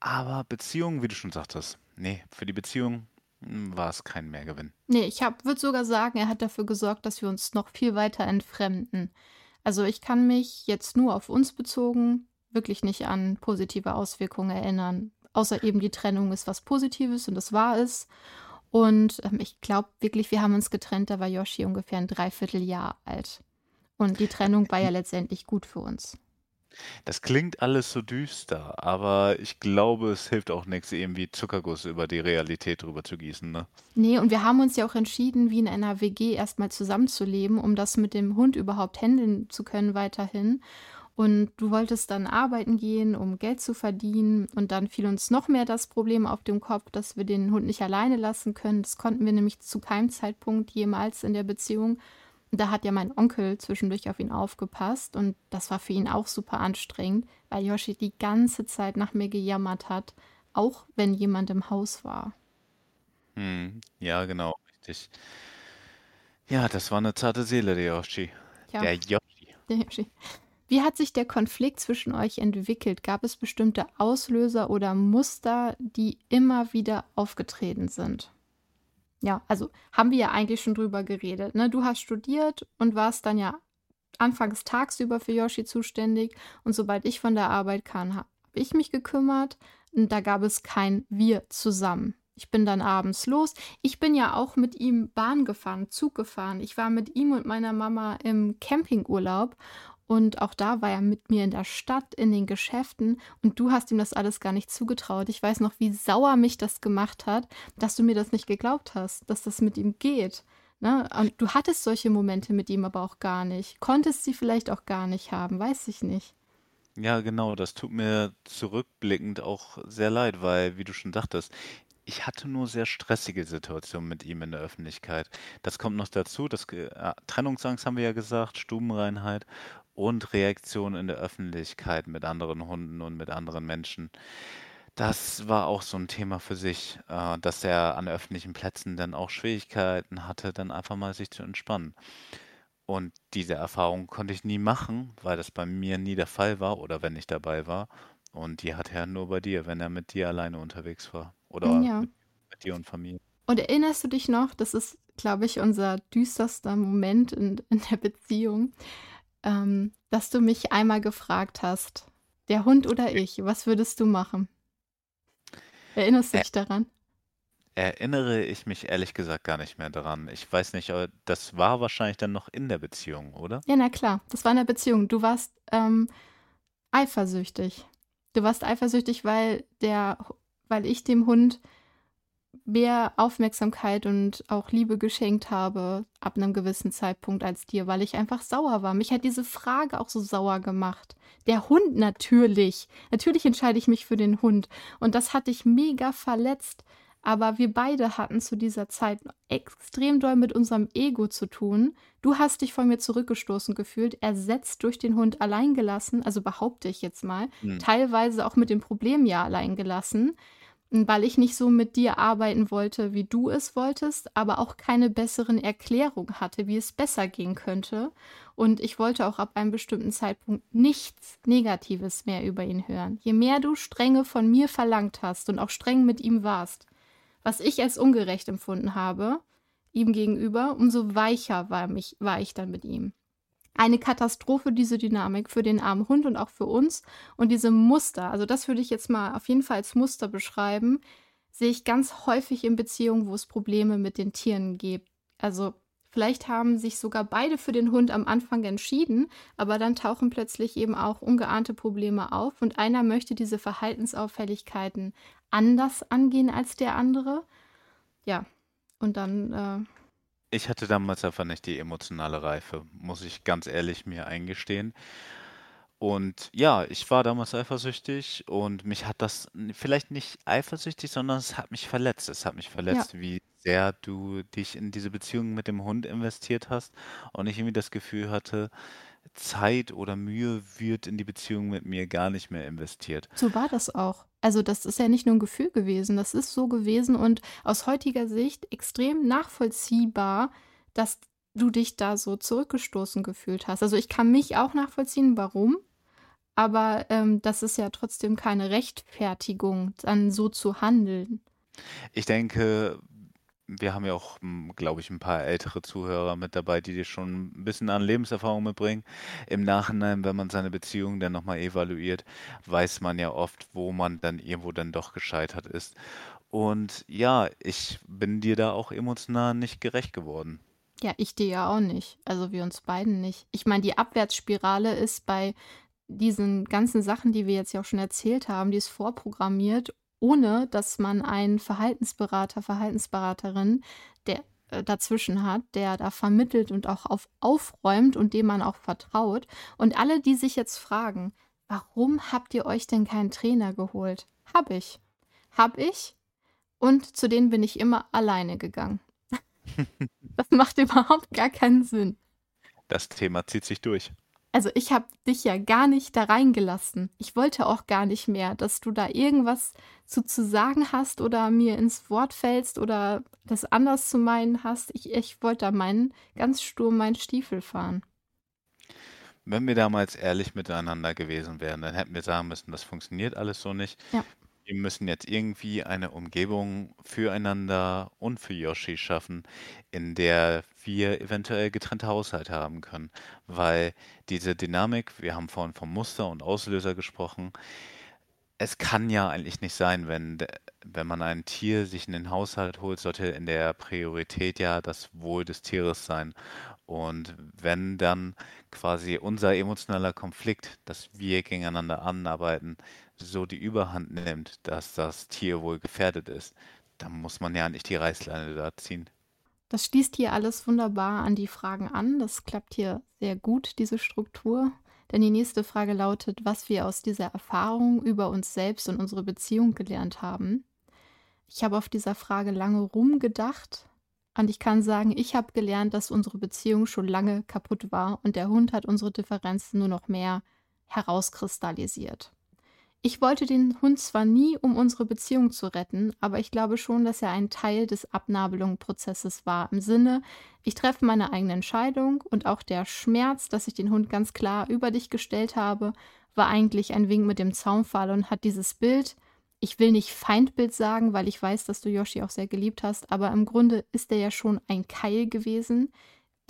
aber Beziehung, wie du schon sagtest, nee, für die Beziehung war es kein Mehrgewinn. nee, ich würde sogar sagen, er hat dafür gesorgt, dass wir uns noch viel weiter entfremden. Also ich kann mich jetzt nur auf uns bezogen wirklich nicht an positive Auswirkungen erinnern. Außer eben die Trennung ist was Positives und das war es. Und ähm, ich glaube wirklich, wir haben uns getrennt, da war Yoshi ungefähr ein Dreivierteljahr alt. Und die Trennung war ja letztendlich gut für uns. Das klingt alles so düster, aber ich glaube, es hilft auch nichts, irgendwie Zuckerguss über die Realität drüber zu gießen, ne? Nee, und wir haben uns ja auch entschieden, wie in einer WG erstmal zusammenzuleben, um das mit dem Hund überhaupt handeln zu können weiterhin. Und du wolltest dann arbeiten gehen, um Geld zu verdienen. Und dann fiel uns noch mehr das Problem auf den Kopf, dass wir den Hund nicht alleine lassen können. Das konnten wir nämlich zu keinem Zeitpunkt jemals in der Beziehung. Da hat ja mein Onkel zwischendurch auf ihn aufgepasst. Und das war für ihn auch super anstrengend, weil Yoshi die ganze Zeit nach mir gejammert hat, auch wenn jemand im Haus war. Hm, ja, genau, richtig. Ja, das war eine zarte Seele, der Yoshi. Ja, Der Yoshi. der Yoshi. Wie hat sich der Konflikt zwischen euch entwickelt? Gab es bestimmte Auslöser oder Muster, die immer wieder aufgetreten sind? Ja, also haben wir ja eigentlich schon drüber geredet. Ne? Du hast studiert und warst dann ja anfangs tagsüber für Yoshi zuständig und sobald ich von der Arbeit kam, habe ich mich gekümmert und da gab es kein Wir zusammen. Ich bin dann abends los. Ich bin ja auch mit ihm Bahn gefahren, Zug gefahren. Ich war mit ihm und meiner Mama im Campingurlaub und auch da war er mit mir in der Stadt, in den Geschäften und du hast ihm das alles gar nicht zugetraut. Ich weiß noch, wie sauer mich das gemacht hat, dass du mir das nicht geglaubt hast, dass das mit ihm geht. Ne? Und du hattest solche Momente mit ihm aber auch gar nicht. Konntest sie vielleicht auch gar nicht haben, weiß ich nicht. Ja, genau, das tut mir zurückblickend auch sehr leid, weil, wie du schon dachtest, ich hatte nur sehr stressige Situationen mit ihm in der Öffentlichkeit. Das kommt noch dazu, das äh, Trennungsangst haben wir ja gesagt, Stubenreinheit und Reaktion in der Öffentlichkeit mit anderen Hunden und mit anderen Menschen. Das war auch so ein Thema für sich, äh, dass er an öffentlichen Plätzen dann auch Schwierigkeiten hatte, dann einfach mal sich zu entspannen. Und diese Erfahrung konnte ich nie machen, weil das bei mir nie der Fall war oder wenn ich dabei war. Und die hat er nur bei dir, wenn er mit dir alleine unterwegs war oder Ja. mit, mit dir und Familie. Und erinnerst du dich noch, das ist, glaube ich, unser düsterster Moment in, in der Beziehung, ähm, dass du mich einmal gefragt hast, der Hund oder ich, was würdest du machen? Erinnerst du dich daran? erinnere ich mich ehrlich gesagt gar nicht mehr daran. Ich weiß nicht, aber das war wahrscheinlich dann noch in der Beziehung, oder? Ja, na klar, das war in der Beziehung. Du warst ähm, eifersüchtig. Du warst eifersüchtig, weil der, weil ich dem Hund mehr Aufmerksamkeit und auch Liebe geschenkt habe ab einem gewissen Zeitpunkt als dir, weil ich einfach sauer war. Mich hat diese Frage auch so sauer gemacht. Der Hund natürlich. Natürlich entscheide ich mich für den Hund. Und das hat dich mega verletzt. Aber wir beide hatten zu dieser Zeit extrem doll mit unserem Ego zu tun. Du hast dich von mir zurückgestoßen gefühlt, ersetzt durch den Hund alleingelassen, also behaupte ich jetzt mal, Hm. teilweise auch mit dem Problem ja alleingelassen weil ich nicht so mit dir arbeiten wollte, wie du es wolltest, aber auch keine besseren Erklärungen hatte, wie es besser gehen könnte. Und ich wollte auch ab einem bestimmten Zeitpunkt nichts Negatives mehr über ihn hören. Je mehr du strenge von mir verlangt hast und auch streng mit ihm warst, was ich als ungerecht empfunden habe, ihm gegenüber, umso weicher war, mich, war ich dann mit ihm eine Katastrophe, diese Dynamik für den armen Hund und auch für uns. Und diese Muster, also das würde ich jetzt mal auf jeden Fall als Muster beschreiben, sehe ich ganz häufig in Beziehungen, wo es Probleme mit den Tieren gibt. Also vielleicht haben sich sogar beide für den Hund am Anfang entschieden, aber dann tauchen plötzlich eben auch ungeahnte Probleme auf und einer möchte diese Verhaltensauffälligkeiten anders angehen als der andere. Ja, und dann äh, Ich hatte damals einfach nicht die emotionale Reife, muss ich ganz ehrlich mir eingestehen. Und ja, ich war damals eifersüchtig und mich hat das n- vielleicht nicht eifersüchtig, sondern es hat mich verletzt. Es hat mich ja, verletzt, wie sehr du dich in diese Beziehung mit dem Hund investiert hast und ich irgendwie das Gefühl hatte, Zeit oder Mühe wird in die Beziehung mit mir gar nicht mehr investiert. so war das auch. Also das ist ja nicht nur ein Gefühl gewesen, das ist so gewesen und aus heutiger Sicht extrem nachvollziehbar, dass du dich da so zurückgestoßen gefühlt hast. Also ich kann mich auch nachvollziehen, warum, aber ähm, das ist ja trotzdem keine Rechtfertigung, dann so zu handeln. Ich denke, wir haben ja auch, glaube ich, ein paar ältere Zuhörer mit dabei, die dir schon ein bisschen an Lebenserfahrung mitbringen. Im Nachhinein, wenn man seine Beziehung dann nochmal evaluiert, weiß man ja oft, wo man dann irgendwo dann doch gescheitert ist. Und ja, ich bin dir da auch emotional nicht gerecht geworden. Ja, ich dir ja auch nicht. Also wir uns beiden nicht. Ich meine, die Abwärtsspirale ist bei diesen ganzen Sachen, die wir jetzt ja auch schon erzählt haben, die ist vorprogrammiert, ohne dass man einen Verhaltensberater, Verhaltensberaterin, der äh, dazwischen hat, der da vermittelt und auch auf, aufräumt und dem man auch vertraut. Und alle, die sich jetzt fragen, warum habt ihr euch denn keinen Trainer geholt? Hab ich. Hab ich. Und zu denen bin ich immer alleine gegangen. Das macht überhaupt gar keinen Sinn. Das Thema zieht sich durch. Also ich habe dich ja gar nicht da reingelassen. Ich wollte auch gar nicht mehr, dass du da irgendwas zu, zu sagen hast oder mir ins Wort fällst oder das anders zu meinen hast. Ich, ich wollte da meinen ganz stur meinen Stiefel fahren. wenn wir damals ehrlich miteinander gewesen wären, dann hätten wir sagen müssen, das funktioniert alles so nicht. Ja. Wir müssen jetzt irgendwie eine Umgebung füreinander und für Yoshi schaffen, in der wir eventuell getrennte Haushalte haben können. Weil diese Dynamik, wir haben vorhin vom Muster und Auslöser gesprochen, es kann ja eigentlich nicht sein, wenn, wenn man ein Tier sich in den Haushalt holt, sollte in der Priorität ja das Wohl des Tieres sein. Und wenn dann quasi unser emotionaler Konflikt, dass wir gegeneinander anarbeiten, so die Überhand nimmt, dass das Tier wohl gefährdet ist, dann muss man ja nicht die Reißleine da ziehen. Das schließt hier alles wunderbar an die Fragen an. Das klappt hier sehr gut, diese Struktur. Denn die nächste Frage lautet, was wir aus dieser Erfahrung über uns selbst und unsere Beziehung gelernt haben. Ich habe auf dieser Frage lange rumgedacht und ich kann sagen, ich habe gelernt, dass unsere Beziehung schon lange kaputt war und der Hund hat unsere Differenzen nur noch mehr herauskristallisiert. Ich wollte den Hund zwar nie, um unsere Beziehung zu retten, aber ich glaube schon, dass er ein Teil des Abnabelungsprozesses war. Im Sinne, ich treffe meine eigene Entscheidung und auch der Schmerz, dass ich den Hund ganz klar über dich gestellt habe, war eigentlich ein Wink mit dem Zaunpfahl und hat dieses Bild, ich will nicht Feindbild sagen, weil ich weiß, dass du Yoshi auch sehr geliebt hast, aber im Grunde ist er ja schon ein Keil gewesen,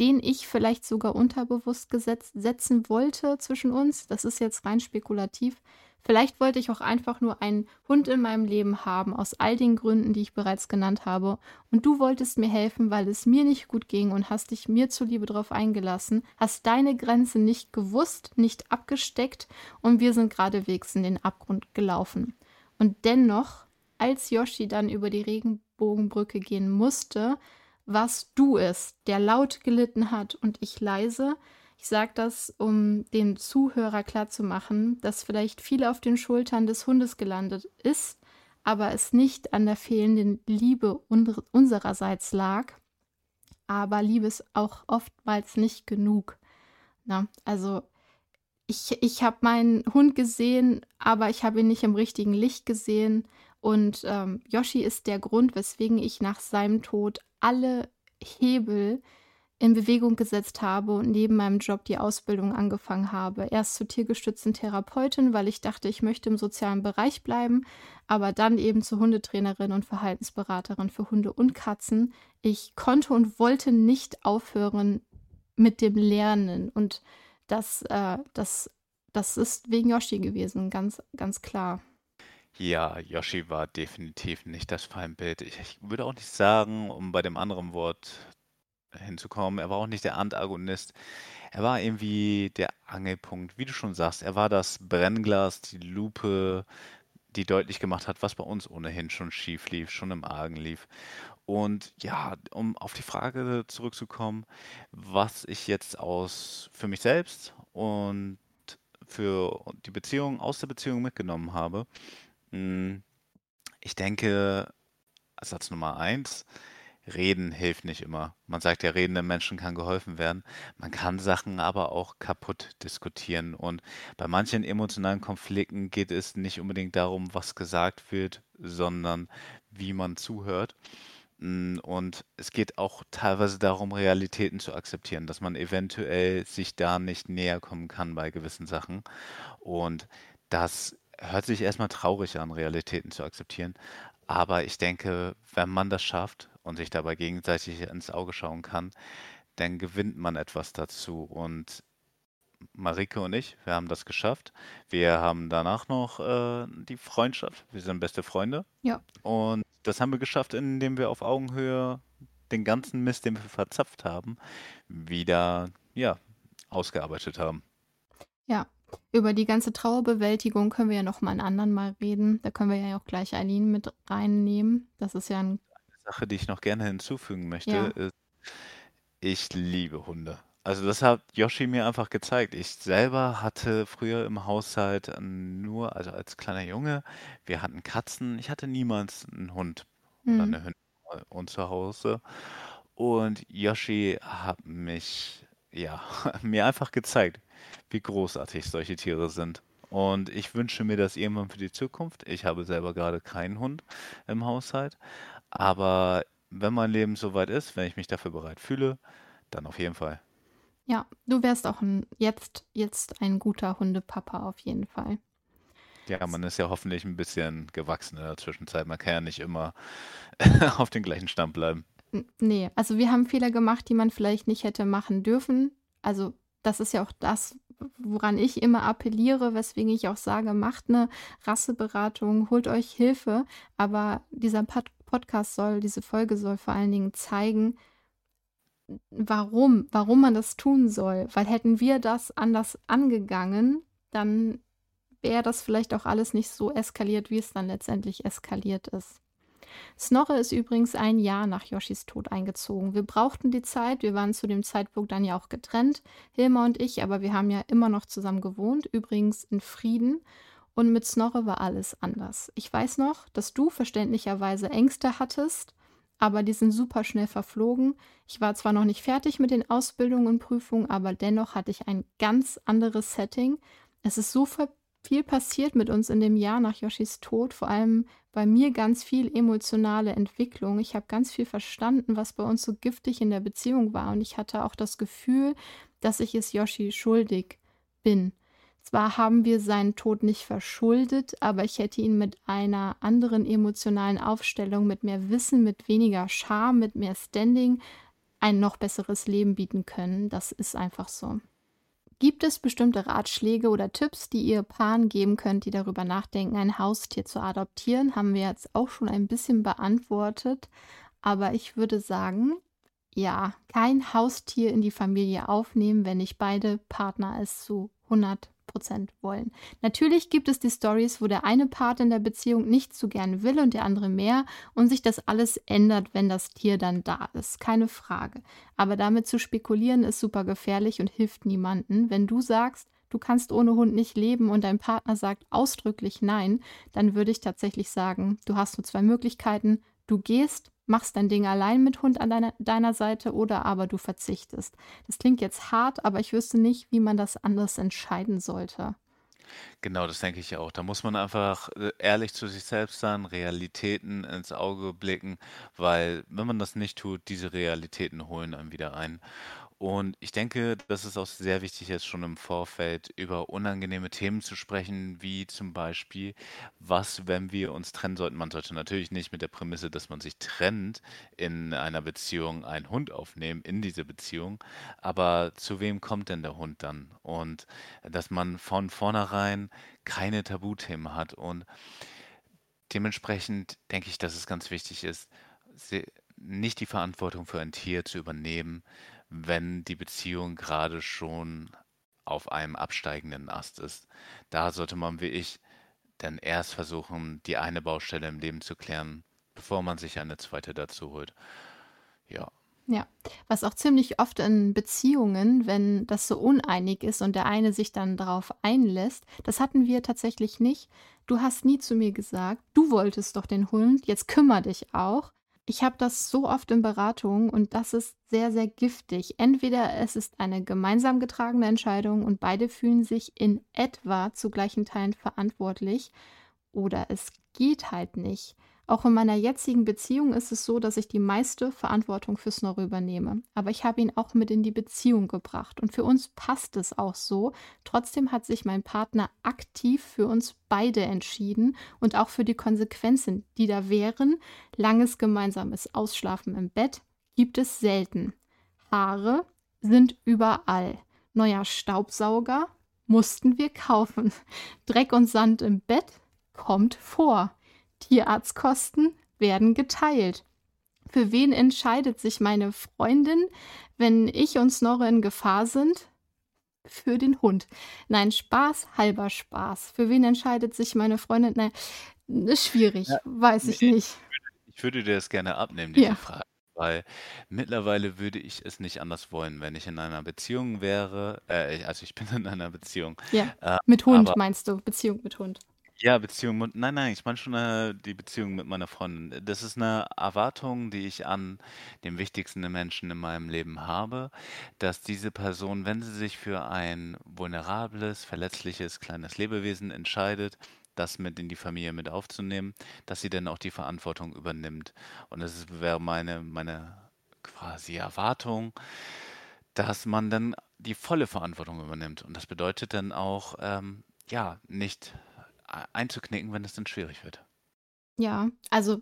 den ich vielleicht sogar unterbewusst gesetzt, setzen wollte zwischen uns. Das ist jetzt rein spekulativ. Vielleicht wollte ich auch einfach nur einen Hund in meinem Leben haben, aus all den Gründen, die ich bereits genannt habe. Und du wolltest mir helfen, weil es mir nicht gut ging und hast dich mir zuliebe darauf eingelassen, hast deine Grenze nicht gewusst, nicht abgesteckt und wir sind geradewegs in den Abgrund gelaufen. Und dennoch, als Yoshi dann über die Regenbogenbrücke gehen musste, warst du es, der laut gelitten hat und ich leise, ich sage das, um dem Zuhörer klarzumachen, dass vielleicht viel auf den Schultern des Hundes gelandet ist, aber es nicht an der fehlenden Liebe unsererseits lag. Aber Liebe ist auch oftmals nicht genug. Na, also ich, ich habe meinen Hund gesehen, aber ich habe ihn nicht im richtigen Licht gesehen. Und ähm, Yoshi ist der Grund, weswegen ich nach seinem Tod alle Hebel in Bewegung gesetzt habe und neben meinem Job die Ausbildung angefangen habe. Erst zur tiergestützten Therapeutin, weil ich dachte, ich möchte im sozialen Bereich bleiben, aber dann eben zur Hundetrainerin und Verhaltensberaterin für Hunde und Katzen. Ich konnte und wollte nicht aufhören mit dem Lernen und das, äh, das, das ist wegen Yoshi gewesen, ganz, ganz klar. Ja, Yoshi war definitiv nicht das Feindbild. Ich, ich würde auch nicht sagen, um bei dem anderen Wort hinzukommen. Er war auch nicht der Antagonist. Er war irgendwie der Angelpunkt, wie du schon sagst. Er war das Brennglas, die Lupe, die deutlich gemacht hat, was bei uns ohnehin schon schief lief, schon im Argen lief. Und ja, um auf die Frage zurückzukommen, was ich jetzt aus für mich selbst und für die Beziehung aus der Beziehung mitgenommen habe. Hm, ich denke, Satz Nummer eins, Reden hilft nicht immer. Man sagt ja, redenden Menschen kann geholfen werden. Man kann Sachen aber auch kaputt diskutieren. Und bei manchen emotionalen Konflikten geht es nicht unbedingt darum, was gesagt wird, sondern wie man zuhört. Mm, und es geht auch teilweise darum, Realitäten zu akzeptieren, dass man eventuell sich da nicht näher kommen kann bei gewissen Sachen. Und das hört sich erstmal traurig an, Realitäten zu akzeptieren. Aber ich denke, wenn man das schafft und sich dabei gegenseitig ins Auge schauen kann, dann gewinnt man etwas dazu. Und Marike und ich, wir haben das geschafft. Wir haben danach noch äh, die Freundschaft. Wir sind beste Freunde. Ja. Und das haben wir geschafft, indem wir auf Augenhöhe den ganzen Mist, den wir verzapft haben, wieder ja, ausgearbeitet haben. Ja, über die ganze Trauerbewältigung können wir ja noch mal ein anderen Mal reden. Da können wir ja auch gleich Eileen mit reinnehmen. Das ist ja ein Sache, die ich noch gerne hinzufügen möchte, ja. ist, ich liebe Hunde. Also das hat Yoshi mir einfach gezeigt. Ich selber hatte früher im Haushalt nur, also als kleiner Junge, wir hatten Katzen. Ich hatte niemals einen Hund oder Mhm. eine Hündin bei uns zu Hause. Und Yoshi hat mich, ja, mir einfach gezeigt, wie großartig solche Tiere sind. Und ich wünsche mir das irgendwann für die Zukunft. Ich habe selber gerade keinen Hund im Haushalt, aber wenn mein Leben soweit ist, wenn ich mich dafür bereit fühle, dann auf jeden Fall. Ja, du wärst auch 'n jetzt jetzt ein guter Hundepapa auf jeden Fall. Ja, man ist ja hoffentlich 'n bisschen gewachsen in der Zwischenzeit. Man kann ja nicht immer auf den gleichen Stand bleiben. N ne, also wir haben Fehler gemacht, die man vielleicht nicht hätte machen dürfen. Also, das ist ja auch das, woran ich immer appelliere, weswegen ich auch sage: „Macht 'ne Rasseberatung, holt euch Hilfe.“ Aber dieser Pod Podcast soll diese Folge soll vor allen Dingen zeigen, warum warum man das tun soll. Weil hätten wir das anders angegangen, dann wäre das vielleicht auch alles nicht so eskaliert, wie es dann letztendlich eskaliert ist. Snorre ist übrigens ein Jahr nach Yoshis Tod eingezogen. Wir brauchten die Zeit, wir waren zu dem Zeitpunkt dann ja auch getrennt, Hilma und ich, aber wir haben ja immer noch zusammen gewohnt, übrigens in Frieden. Und mit Snorre war alles anders. Ich weiß noch, dass du verständlicherweise Ängste hattest, aber die sind super schnell verflogen. Ich war zwar noch nicht fertig mit den Ausbildungen und Prüfungen, aber dennoch hatte ich ein ganz anderes Setting. Es ist so viel passiert mit uns in dem Jahr nach Yoshis Tod, vor allem bei mir ganz viel emotionale Entwicklung. Ich habe ganz viel verstanden, was bei uns so giftig in der Beziehung war und ich hatte auch das Gefühl, dass ich es Yoshi schuldig bin. Zwar haben wir seinen Tod nicht verschuldet, aber ich hätte ihn mit einer anderen emotionalen Aufstellung, mit mehr Wissen, mit weniger Scham, mit mehr Standing ein noch besseres Leben bieten können. Das ist einfach so. Gibt es bestimmte Ratschläge oder Tipps, die ihr Paaren geben könnt, die darüber nachdenken, ein Haustier zu adoptieren? Haben wir jetzt auch schon ein bisschen beantwortet. Aber ich würde sagen, ja, kein Haustier in die Familie aufnehmen, wenn nicht beide Partner es zu 100 Prozent wollen. Natürlich gibt es die Stories, wo der eine Part in der Beziehung nicht so gern will und der andere mehr und sich das alles ändert, wenn das Tier dann da ist. Keine Frage. Aber damit zu spekulieren ist super gefährlich und hilft niemanden. Wenn du sagst, du kannst ohne Hund nicht leben und dein Partner sagt ausdrücklich nein, dann würde ich tatsächlich sagen, du hast nur zwei Möglichkeiten. Du gehst machst dein Ding allein mit Hund an deiner, deiner Seite oder aber du verzichtest. Das klingt jetzt hart, aber ich wüsste nicht, wie man das anders entscheiden sollte. Genau, das denke ich auch. Da muss man einfach äh, ehrlich zu sich selbst sein, Realitäten ins Auge blicken, weil wenn man das nicht tut, diese Realitäten holen einen wieder ein. Und ich denke, dass es auch sehr wichtig ist, schon im Vorfeld über unangenehme Themen zu sprechen, wie zum Beispiel, was, wenn wir uns trennen sollten. Man sollte natürlich nicht mit der Prämisse, dass man sich trennt, in einer Beziehung einen Hund aufnehmen, in diese Beziehung. Aber zu wem kommt denn der Hund dann? Und dass man von vornherein keine Tabuthemen hat. Und dementsprechend denke ich, dass es ganz wichtig ist, nicht die Verantwortung für ein Tier zu übernehmen, wenn die Beziehung gerade schon auf einem absteigenden Ast ist. Da sollte man wie ich dann erst versuchen, die eine Baustelle im Leben zu klären, bevor man sich eine zweite dazu holt. Ja. Ja, was auch ziemlich oft in Beziehungen, wenn das so uneinig ist und der eine sich dann darauf einlässt, das hatten wir tatsächlich nicht. Du hast nie zu mir gesagt, du wolltest doch den Hund, jetzt kümmere dich auch. Ich habe das so oft in Beratungen und das ist sehr, sehr giftig. Entweder es ist eine gemeinsam getragene Entscheidung und beide fühlen sich in etwa zu gleichen Teilen verantwortlich oder es geht halt nicht. Auch in meiner jetzigen Beziehung ist es so, dass ich die meiste Verantwortung für Snorre übernehme. Aber ich habe ihn auch mit in die Beziehung gebracht und für uns passt es auch so. Trotzdem hat sich mein Partner aktiv für uns beide entschieden und auch für die Konsequenzen, die da wären. Langes gemeinsames Ausschlafen im Bett gibt es selten. Haare sind überall. Neuer Staubsauger mussten wir kaufen. Dreck und Sand im Bett kommt vor. Tierarztkosten werden geteilt. Für wen entscheidet sich meine Freundin, wenn ich und Snorre in Gefahr sind? Für den Hund. Nein, Spaß, halber Spaß. Für wen entscheidet sich meine Freundin? Nein, ist schwierig, ja, weiß ich nee, nicht. Ich würde dir das gerne abnehmen, diese ja. Frage. Weil mittlerweile würde ich es nicht anders wollen, wenn ich in einer Beziehung wäre. Äh, also ich bin in einer Beziehung. Ja, äh, mit Hund meinst du, Beziehung mit Hund. Ja, Beziehung mit nein, nein, ich meine schon, äh, die Beziehung mit meiner Freundin. Das ist eine Erwartung, die ich an den wichtigsten Menschen in meinem Leben habe, dass diese Person, wenn sie sich für ein vulnerables, verletzliches, kleines Lebewesen entscheidet, das mit in die Familie mit aufzunehmen, dass sie dann auch die Verantwortung übernimmt. Und das wäre meine meine quasi Erwartung dass man dann die volle Verantwortung übernimmt. Und das bedeutet dann auch, ähm, ja, nicht einzuknicken, wenn es dann schwierig wird. Ja, also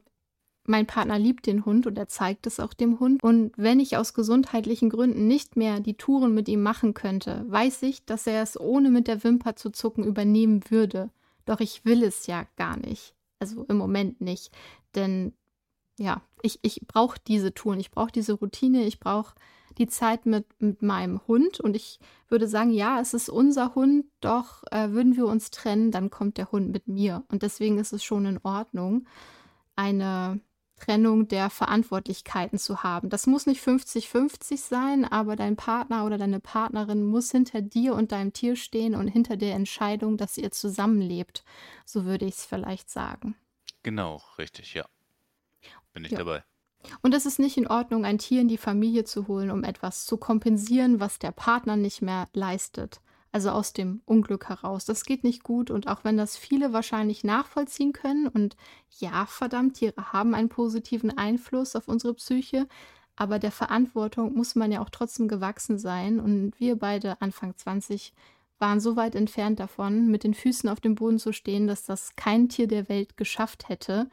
mein Partner liebt den Hund und er zeigt es auch dem Hund. Und wenn ich aus gesundheitlichen Gründen nicht mehr die Touren mit ihm machen könnte, weiß ich, dass er es ohne mit der Wimper zu zucken übernehmen würde. Doch ich will es ja gar nicht. Also im Moment nicht. Denn ja, ich, ich brauche diese Touren, ich brauche diese Routine, ich brauche die Zeit mit, mit meinem Hund. Und ich würde sagen, ja, es ist unser Hund, doch äh, würden wir uns trennen, dann kommt der Hund mit mir. Und deswegen ist es schon in Ordnung, eine Trennung der Verantwortlichkeiten zu haben. Das muss nicht 50-50 sein, aber dein Partner oder deine Partnerin muss hinter dir und deinem Tier stehen und hinter der Entscheidung, dass ihr zusammenlebt. So würde ich es vielleicht sagen. Genau, richtig, ja. Bin ich ja. dabei. Und es ist nicht in Ordnung, ein Tier in die Familie zu holen, um etwas zu kompensieren, was der Partner nicht mehr leistet. Also aus dem Unglück heraus. Das geht nicht gut und auch wenn das viele wahrscheinlich nachvollziehen können und ja, verdammt, Tiere haben einen positiven Einfluss auf unsere Psyche, aber der Verantwortung muss man ja auch trotzdem gewachsen sein und wir beide Anfang 20 waren so weit entfernt davon, mit den Füßen auf dem Boden zu stehen, dass das kein Tier der Welt geschafft hätte.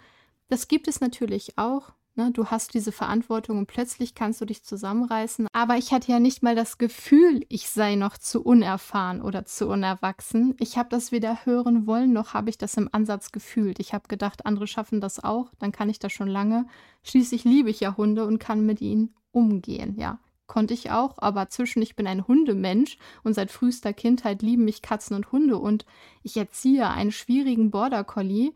Das gibt es natürlich auch, Ne, du hast diese Verantwortung und plötzlich kannst du dich zusammenreißen. Aber ich hatte ja nicht mal das Gefühl, ich sei noch zu unerfahren oder zu unerwachsen. Ich habe das weder hören wollen, noch habe ich das im Ansatz gefühlt. Ich habe gedacht, andere schaffen das auch, dann kann ich das schon lange. Schließlich liebe ich ja Hunde und kann mit ihnen umgehen, ja. Konnte ich auch, aber zwischen ich bin ein Hundemensch und seit frühester Kindheit lieben mich Katzen und Hunde und ich erziehe einen schwierigen Border Collie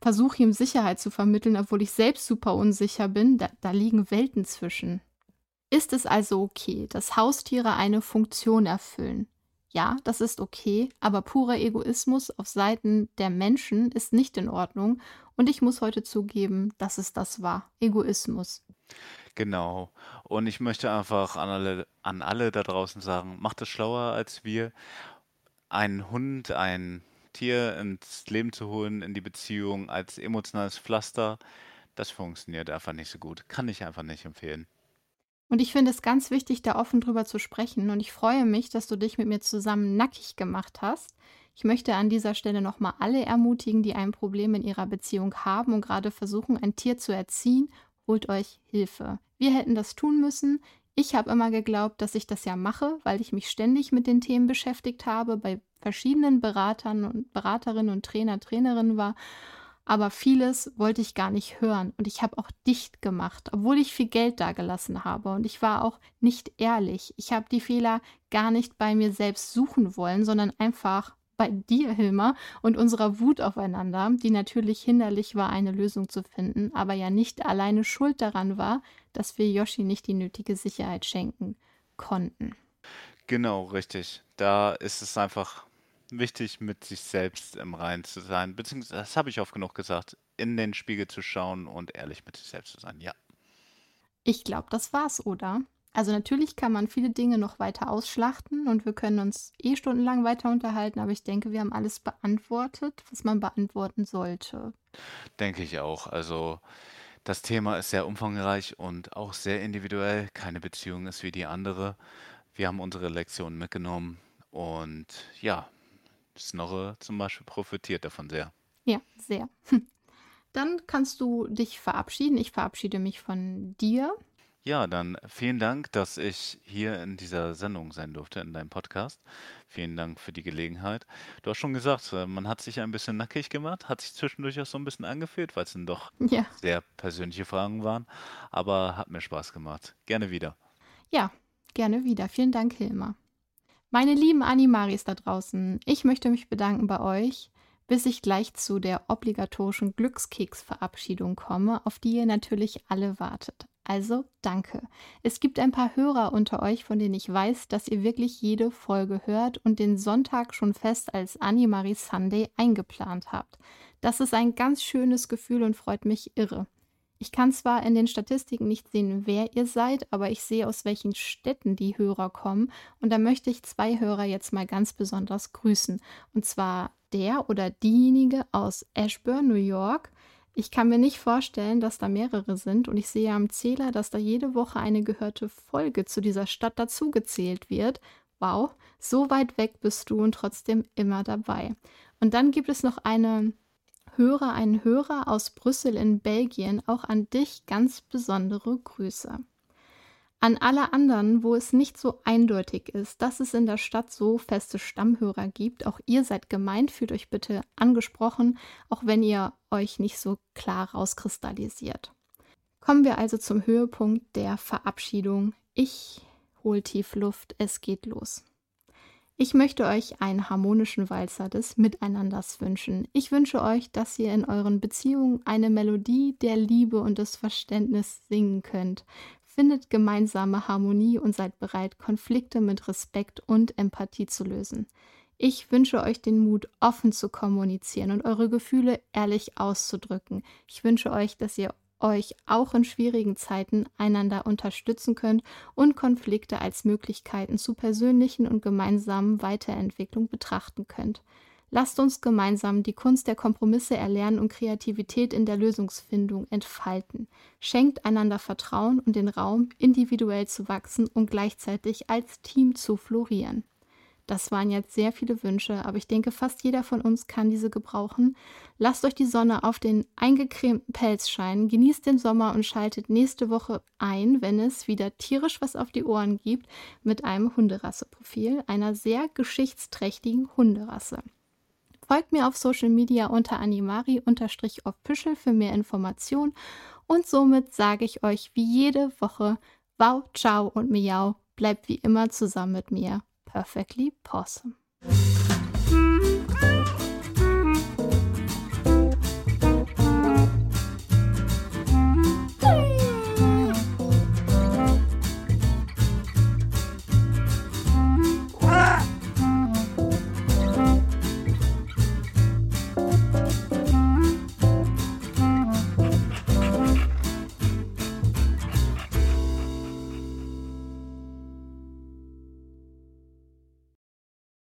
versuche ihm Sicherheit zu vermitteln, obwohl ich selbst super unsicher bin, da, da liegen Welten zwischen. Ist es also okay, dass Haustiere eine Funktion erfüllen? Ja, das ist okay, aber purer Egoismus auf Seiten der Menschen ist nicht in Ordnung und ich muss heute zugeben, dass es das war. Egoismus. Genau. Und ich möchte einfach an alle, an alle da draußen sagen, macht es schlauer als wir. Ein Hund, ein Tier ins Leben zu holen, in die Beziehung als emotionales Pflaster, das funktioniert einfach nicht so gut. Kann ich einfach nicht empfehlen. Und ich finde es ganz wichtig, da offen drüber zu sprechen. Und ich freue mich, dass du dich mit mir zusammen nackig gemacht hast. Ich möchte an dieser Stelle nochmal alle ermutigen, die ein Problem in ihrer Beziehung haben und gerade versuchen, ein Tier zu erziehen. Holt euch Hilfe. Wir hätten das tun müssen. Ich habe immer geglaubt, dass ich das ja mache, weil ich mich ständig mit den Themen beschäftigt habe, bei verschiedenen Beratern und Beraterinnen und Trainer, Trainerinnen war. Aber vieles wollte ich gar nicht hören und ich habe auch dicht gemacht, obwohl ich viel Geld dagelassen habe und ich war auch nicht ehrlich. Ich habe die Fehler gar nicht bei mir selbst suchen wollen, sondern einfach bei dir, Hilmar, und unserer Wut aufeinander, die natürlich hinderlich war, eine Lösung zu finden, aber ja nicht alleine schuld daran war, dass wir Yoshi nicht die nötige Sicherheit schenken konnten. Genau, richtig. Da ist es einfach wichtig, mit sich selbst im Reinen zu sein, beziehungsweise, das habe ich oft genug gesagt, in den Spiegel zu schauen und ehrlich mit sich selbst zu sein, ja. Ich glaube, das war's, oder? Also natürlich kann man viele Dinge noch weiter ausschlachten und wir können uns eh stundenlang weiter unterhalten, aber ich denke, wir haben alles beantwortet, was man beantworten sollte. Denke ich auch. Also das Thema ist sehr umfangreich und auch sehr individuell. Keine Beziehung ist wie die andere. Wir haben unsere Lektionen mitgenommen und ja, Snorre zum Beispiel profitiert davon sehr. Ja, sehr. Dann kannst du dich verabschieden. Ich verabschiede mich von dir. Ja, dann vielen Dank, dass ich hier in dieser Sendung sein durfte, in deinem Podcast. Vielen Dank für die Gelegenheit. Du hast schon gesagt, äh, man hat sich ein bisschen nackig gemacht, hat sich zwischendurch auch so ein bisschen angefühlt, weil es dann doch Ja. sehr persönliche Fragen waren, aber hat mir Spaß gemacht. Gerne wieder. Ja, gerne wieder. Vielen Dank, Hilmar. Meine lieben Animaris da draußen, ich möchte mich bedanken bei euch, bis ich gleich zu der obligatorischen Glückskeks-Verabschiedung komme, auf die ihr natürlich alle wartet. Also danke. Es gibt ein paar Hörer unter euch, von denen ich weiß, dass ihr wirklich jede Folge hört und den Sonntag schon fest als Animari Sunday eingeplant habt. Das ist ein ganz schönes Gefühl und freut mich irre. Ich kann zwar in den Statistiken nicht sehen, wer ihr seid, aber ich sehe, aus welchen Städten die Hörer kommen. Und da möchte ich zwei Hörer jetzt mal ganz besonders grüßen. Und zwar der oder diejenige aus Ashburn, New York. Ich kann mir nicht vorstellen, dass da mehrere sind und ich sehe am Zähler, dass da jede Woche eine gehörte Folge zu dieser Stadt dazugezählt wird. Wow, so weit weg bist du und trotzdem immer dabei. Und dann gibt es noch eine Hörer, einen Hörer aus Brüssel in Belgien. Auch an dich ganz besondere Grüße. An alle anderen, wo es nicht so eindeutig ist, dass es in der Stadt so feste Stammhörer gibt, auch ihr seid gemeint, fühlt euch bitte angesprochen, auch wenn ihr euch nicht so klar rauskristallisiert. Kommen wir also zum Höhepunkt der Verabschiedung. Ich hol tief Luft, es geht los. Ich möchte euch einen harmonischen Walzer des Miteinanders wünschen. Ich wünsche euch, dass ihr in euren Beziehungen eine Melodie der Liebe und des Verständnisses singen könnt. Findet gemeinsame Harmonie und seid bereit, Konflikte mit Respekt und Empathie zu lösen. Ich wünsche euch den Mut, offen zu kommunizieren und eure Gefühle ehrlich auszudrücken. Ich wünsche euch, dass ihr euch auch in schwierigen Zeiten einander unterstützen könnt und Konflikte als Möglichkeiten zu persönlichen und gemeinsamen Weiterentwicklung betrachten könnt. Lasst uns gemeinsam die Kunst der Kompromisse erlernen und Kreativität in der Lösungsfindung entfalten. Schenkt einander Vertrauen und den Raum, individuell zu wachsen und gleichzeitig als Team zu florieren. Das waren jetzt sehr viele Wünsche, aber ich denke, fast jeder von uns kann diese gebrauchen. Lasst euch die Sonne auf den eingecremten Pelz scheinen, genießt den Sommer und schaltet nächste Woche ein, wenn es wieder tierisch was auf die Ohren gibt, mit einem Hunderasseprofil, einer sehr geschichtsträchtigen Hunderasse. Folgt mir auf Social Media unter animari-official für mehr Informationen und somit sage ich euch wie jede Woche Wow, ciao und miau, bleibt wie immer zusammen mit mir. Perfectly Possum.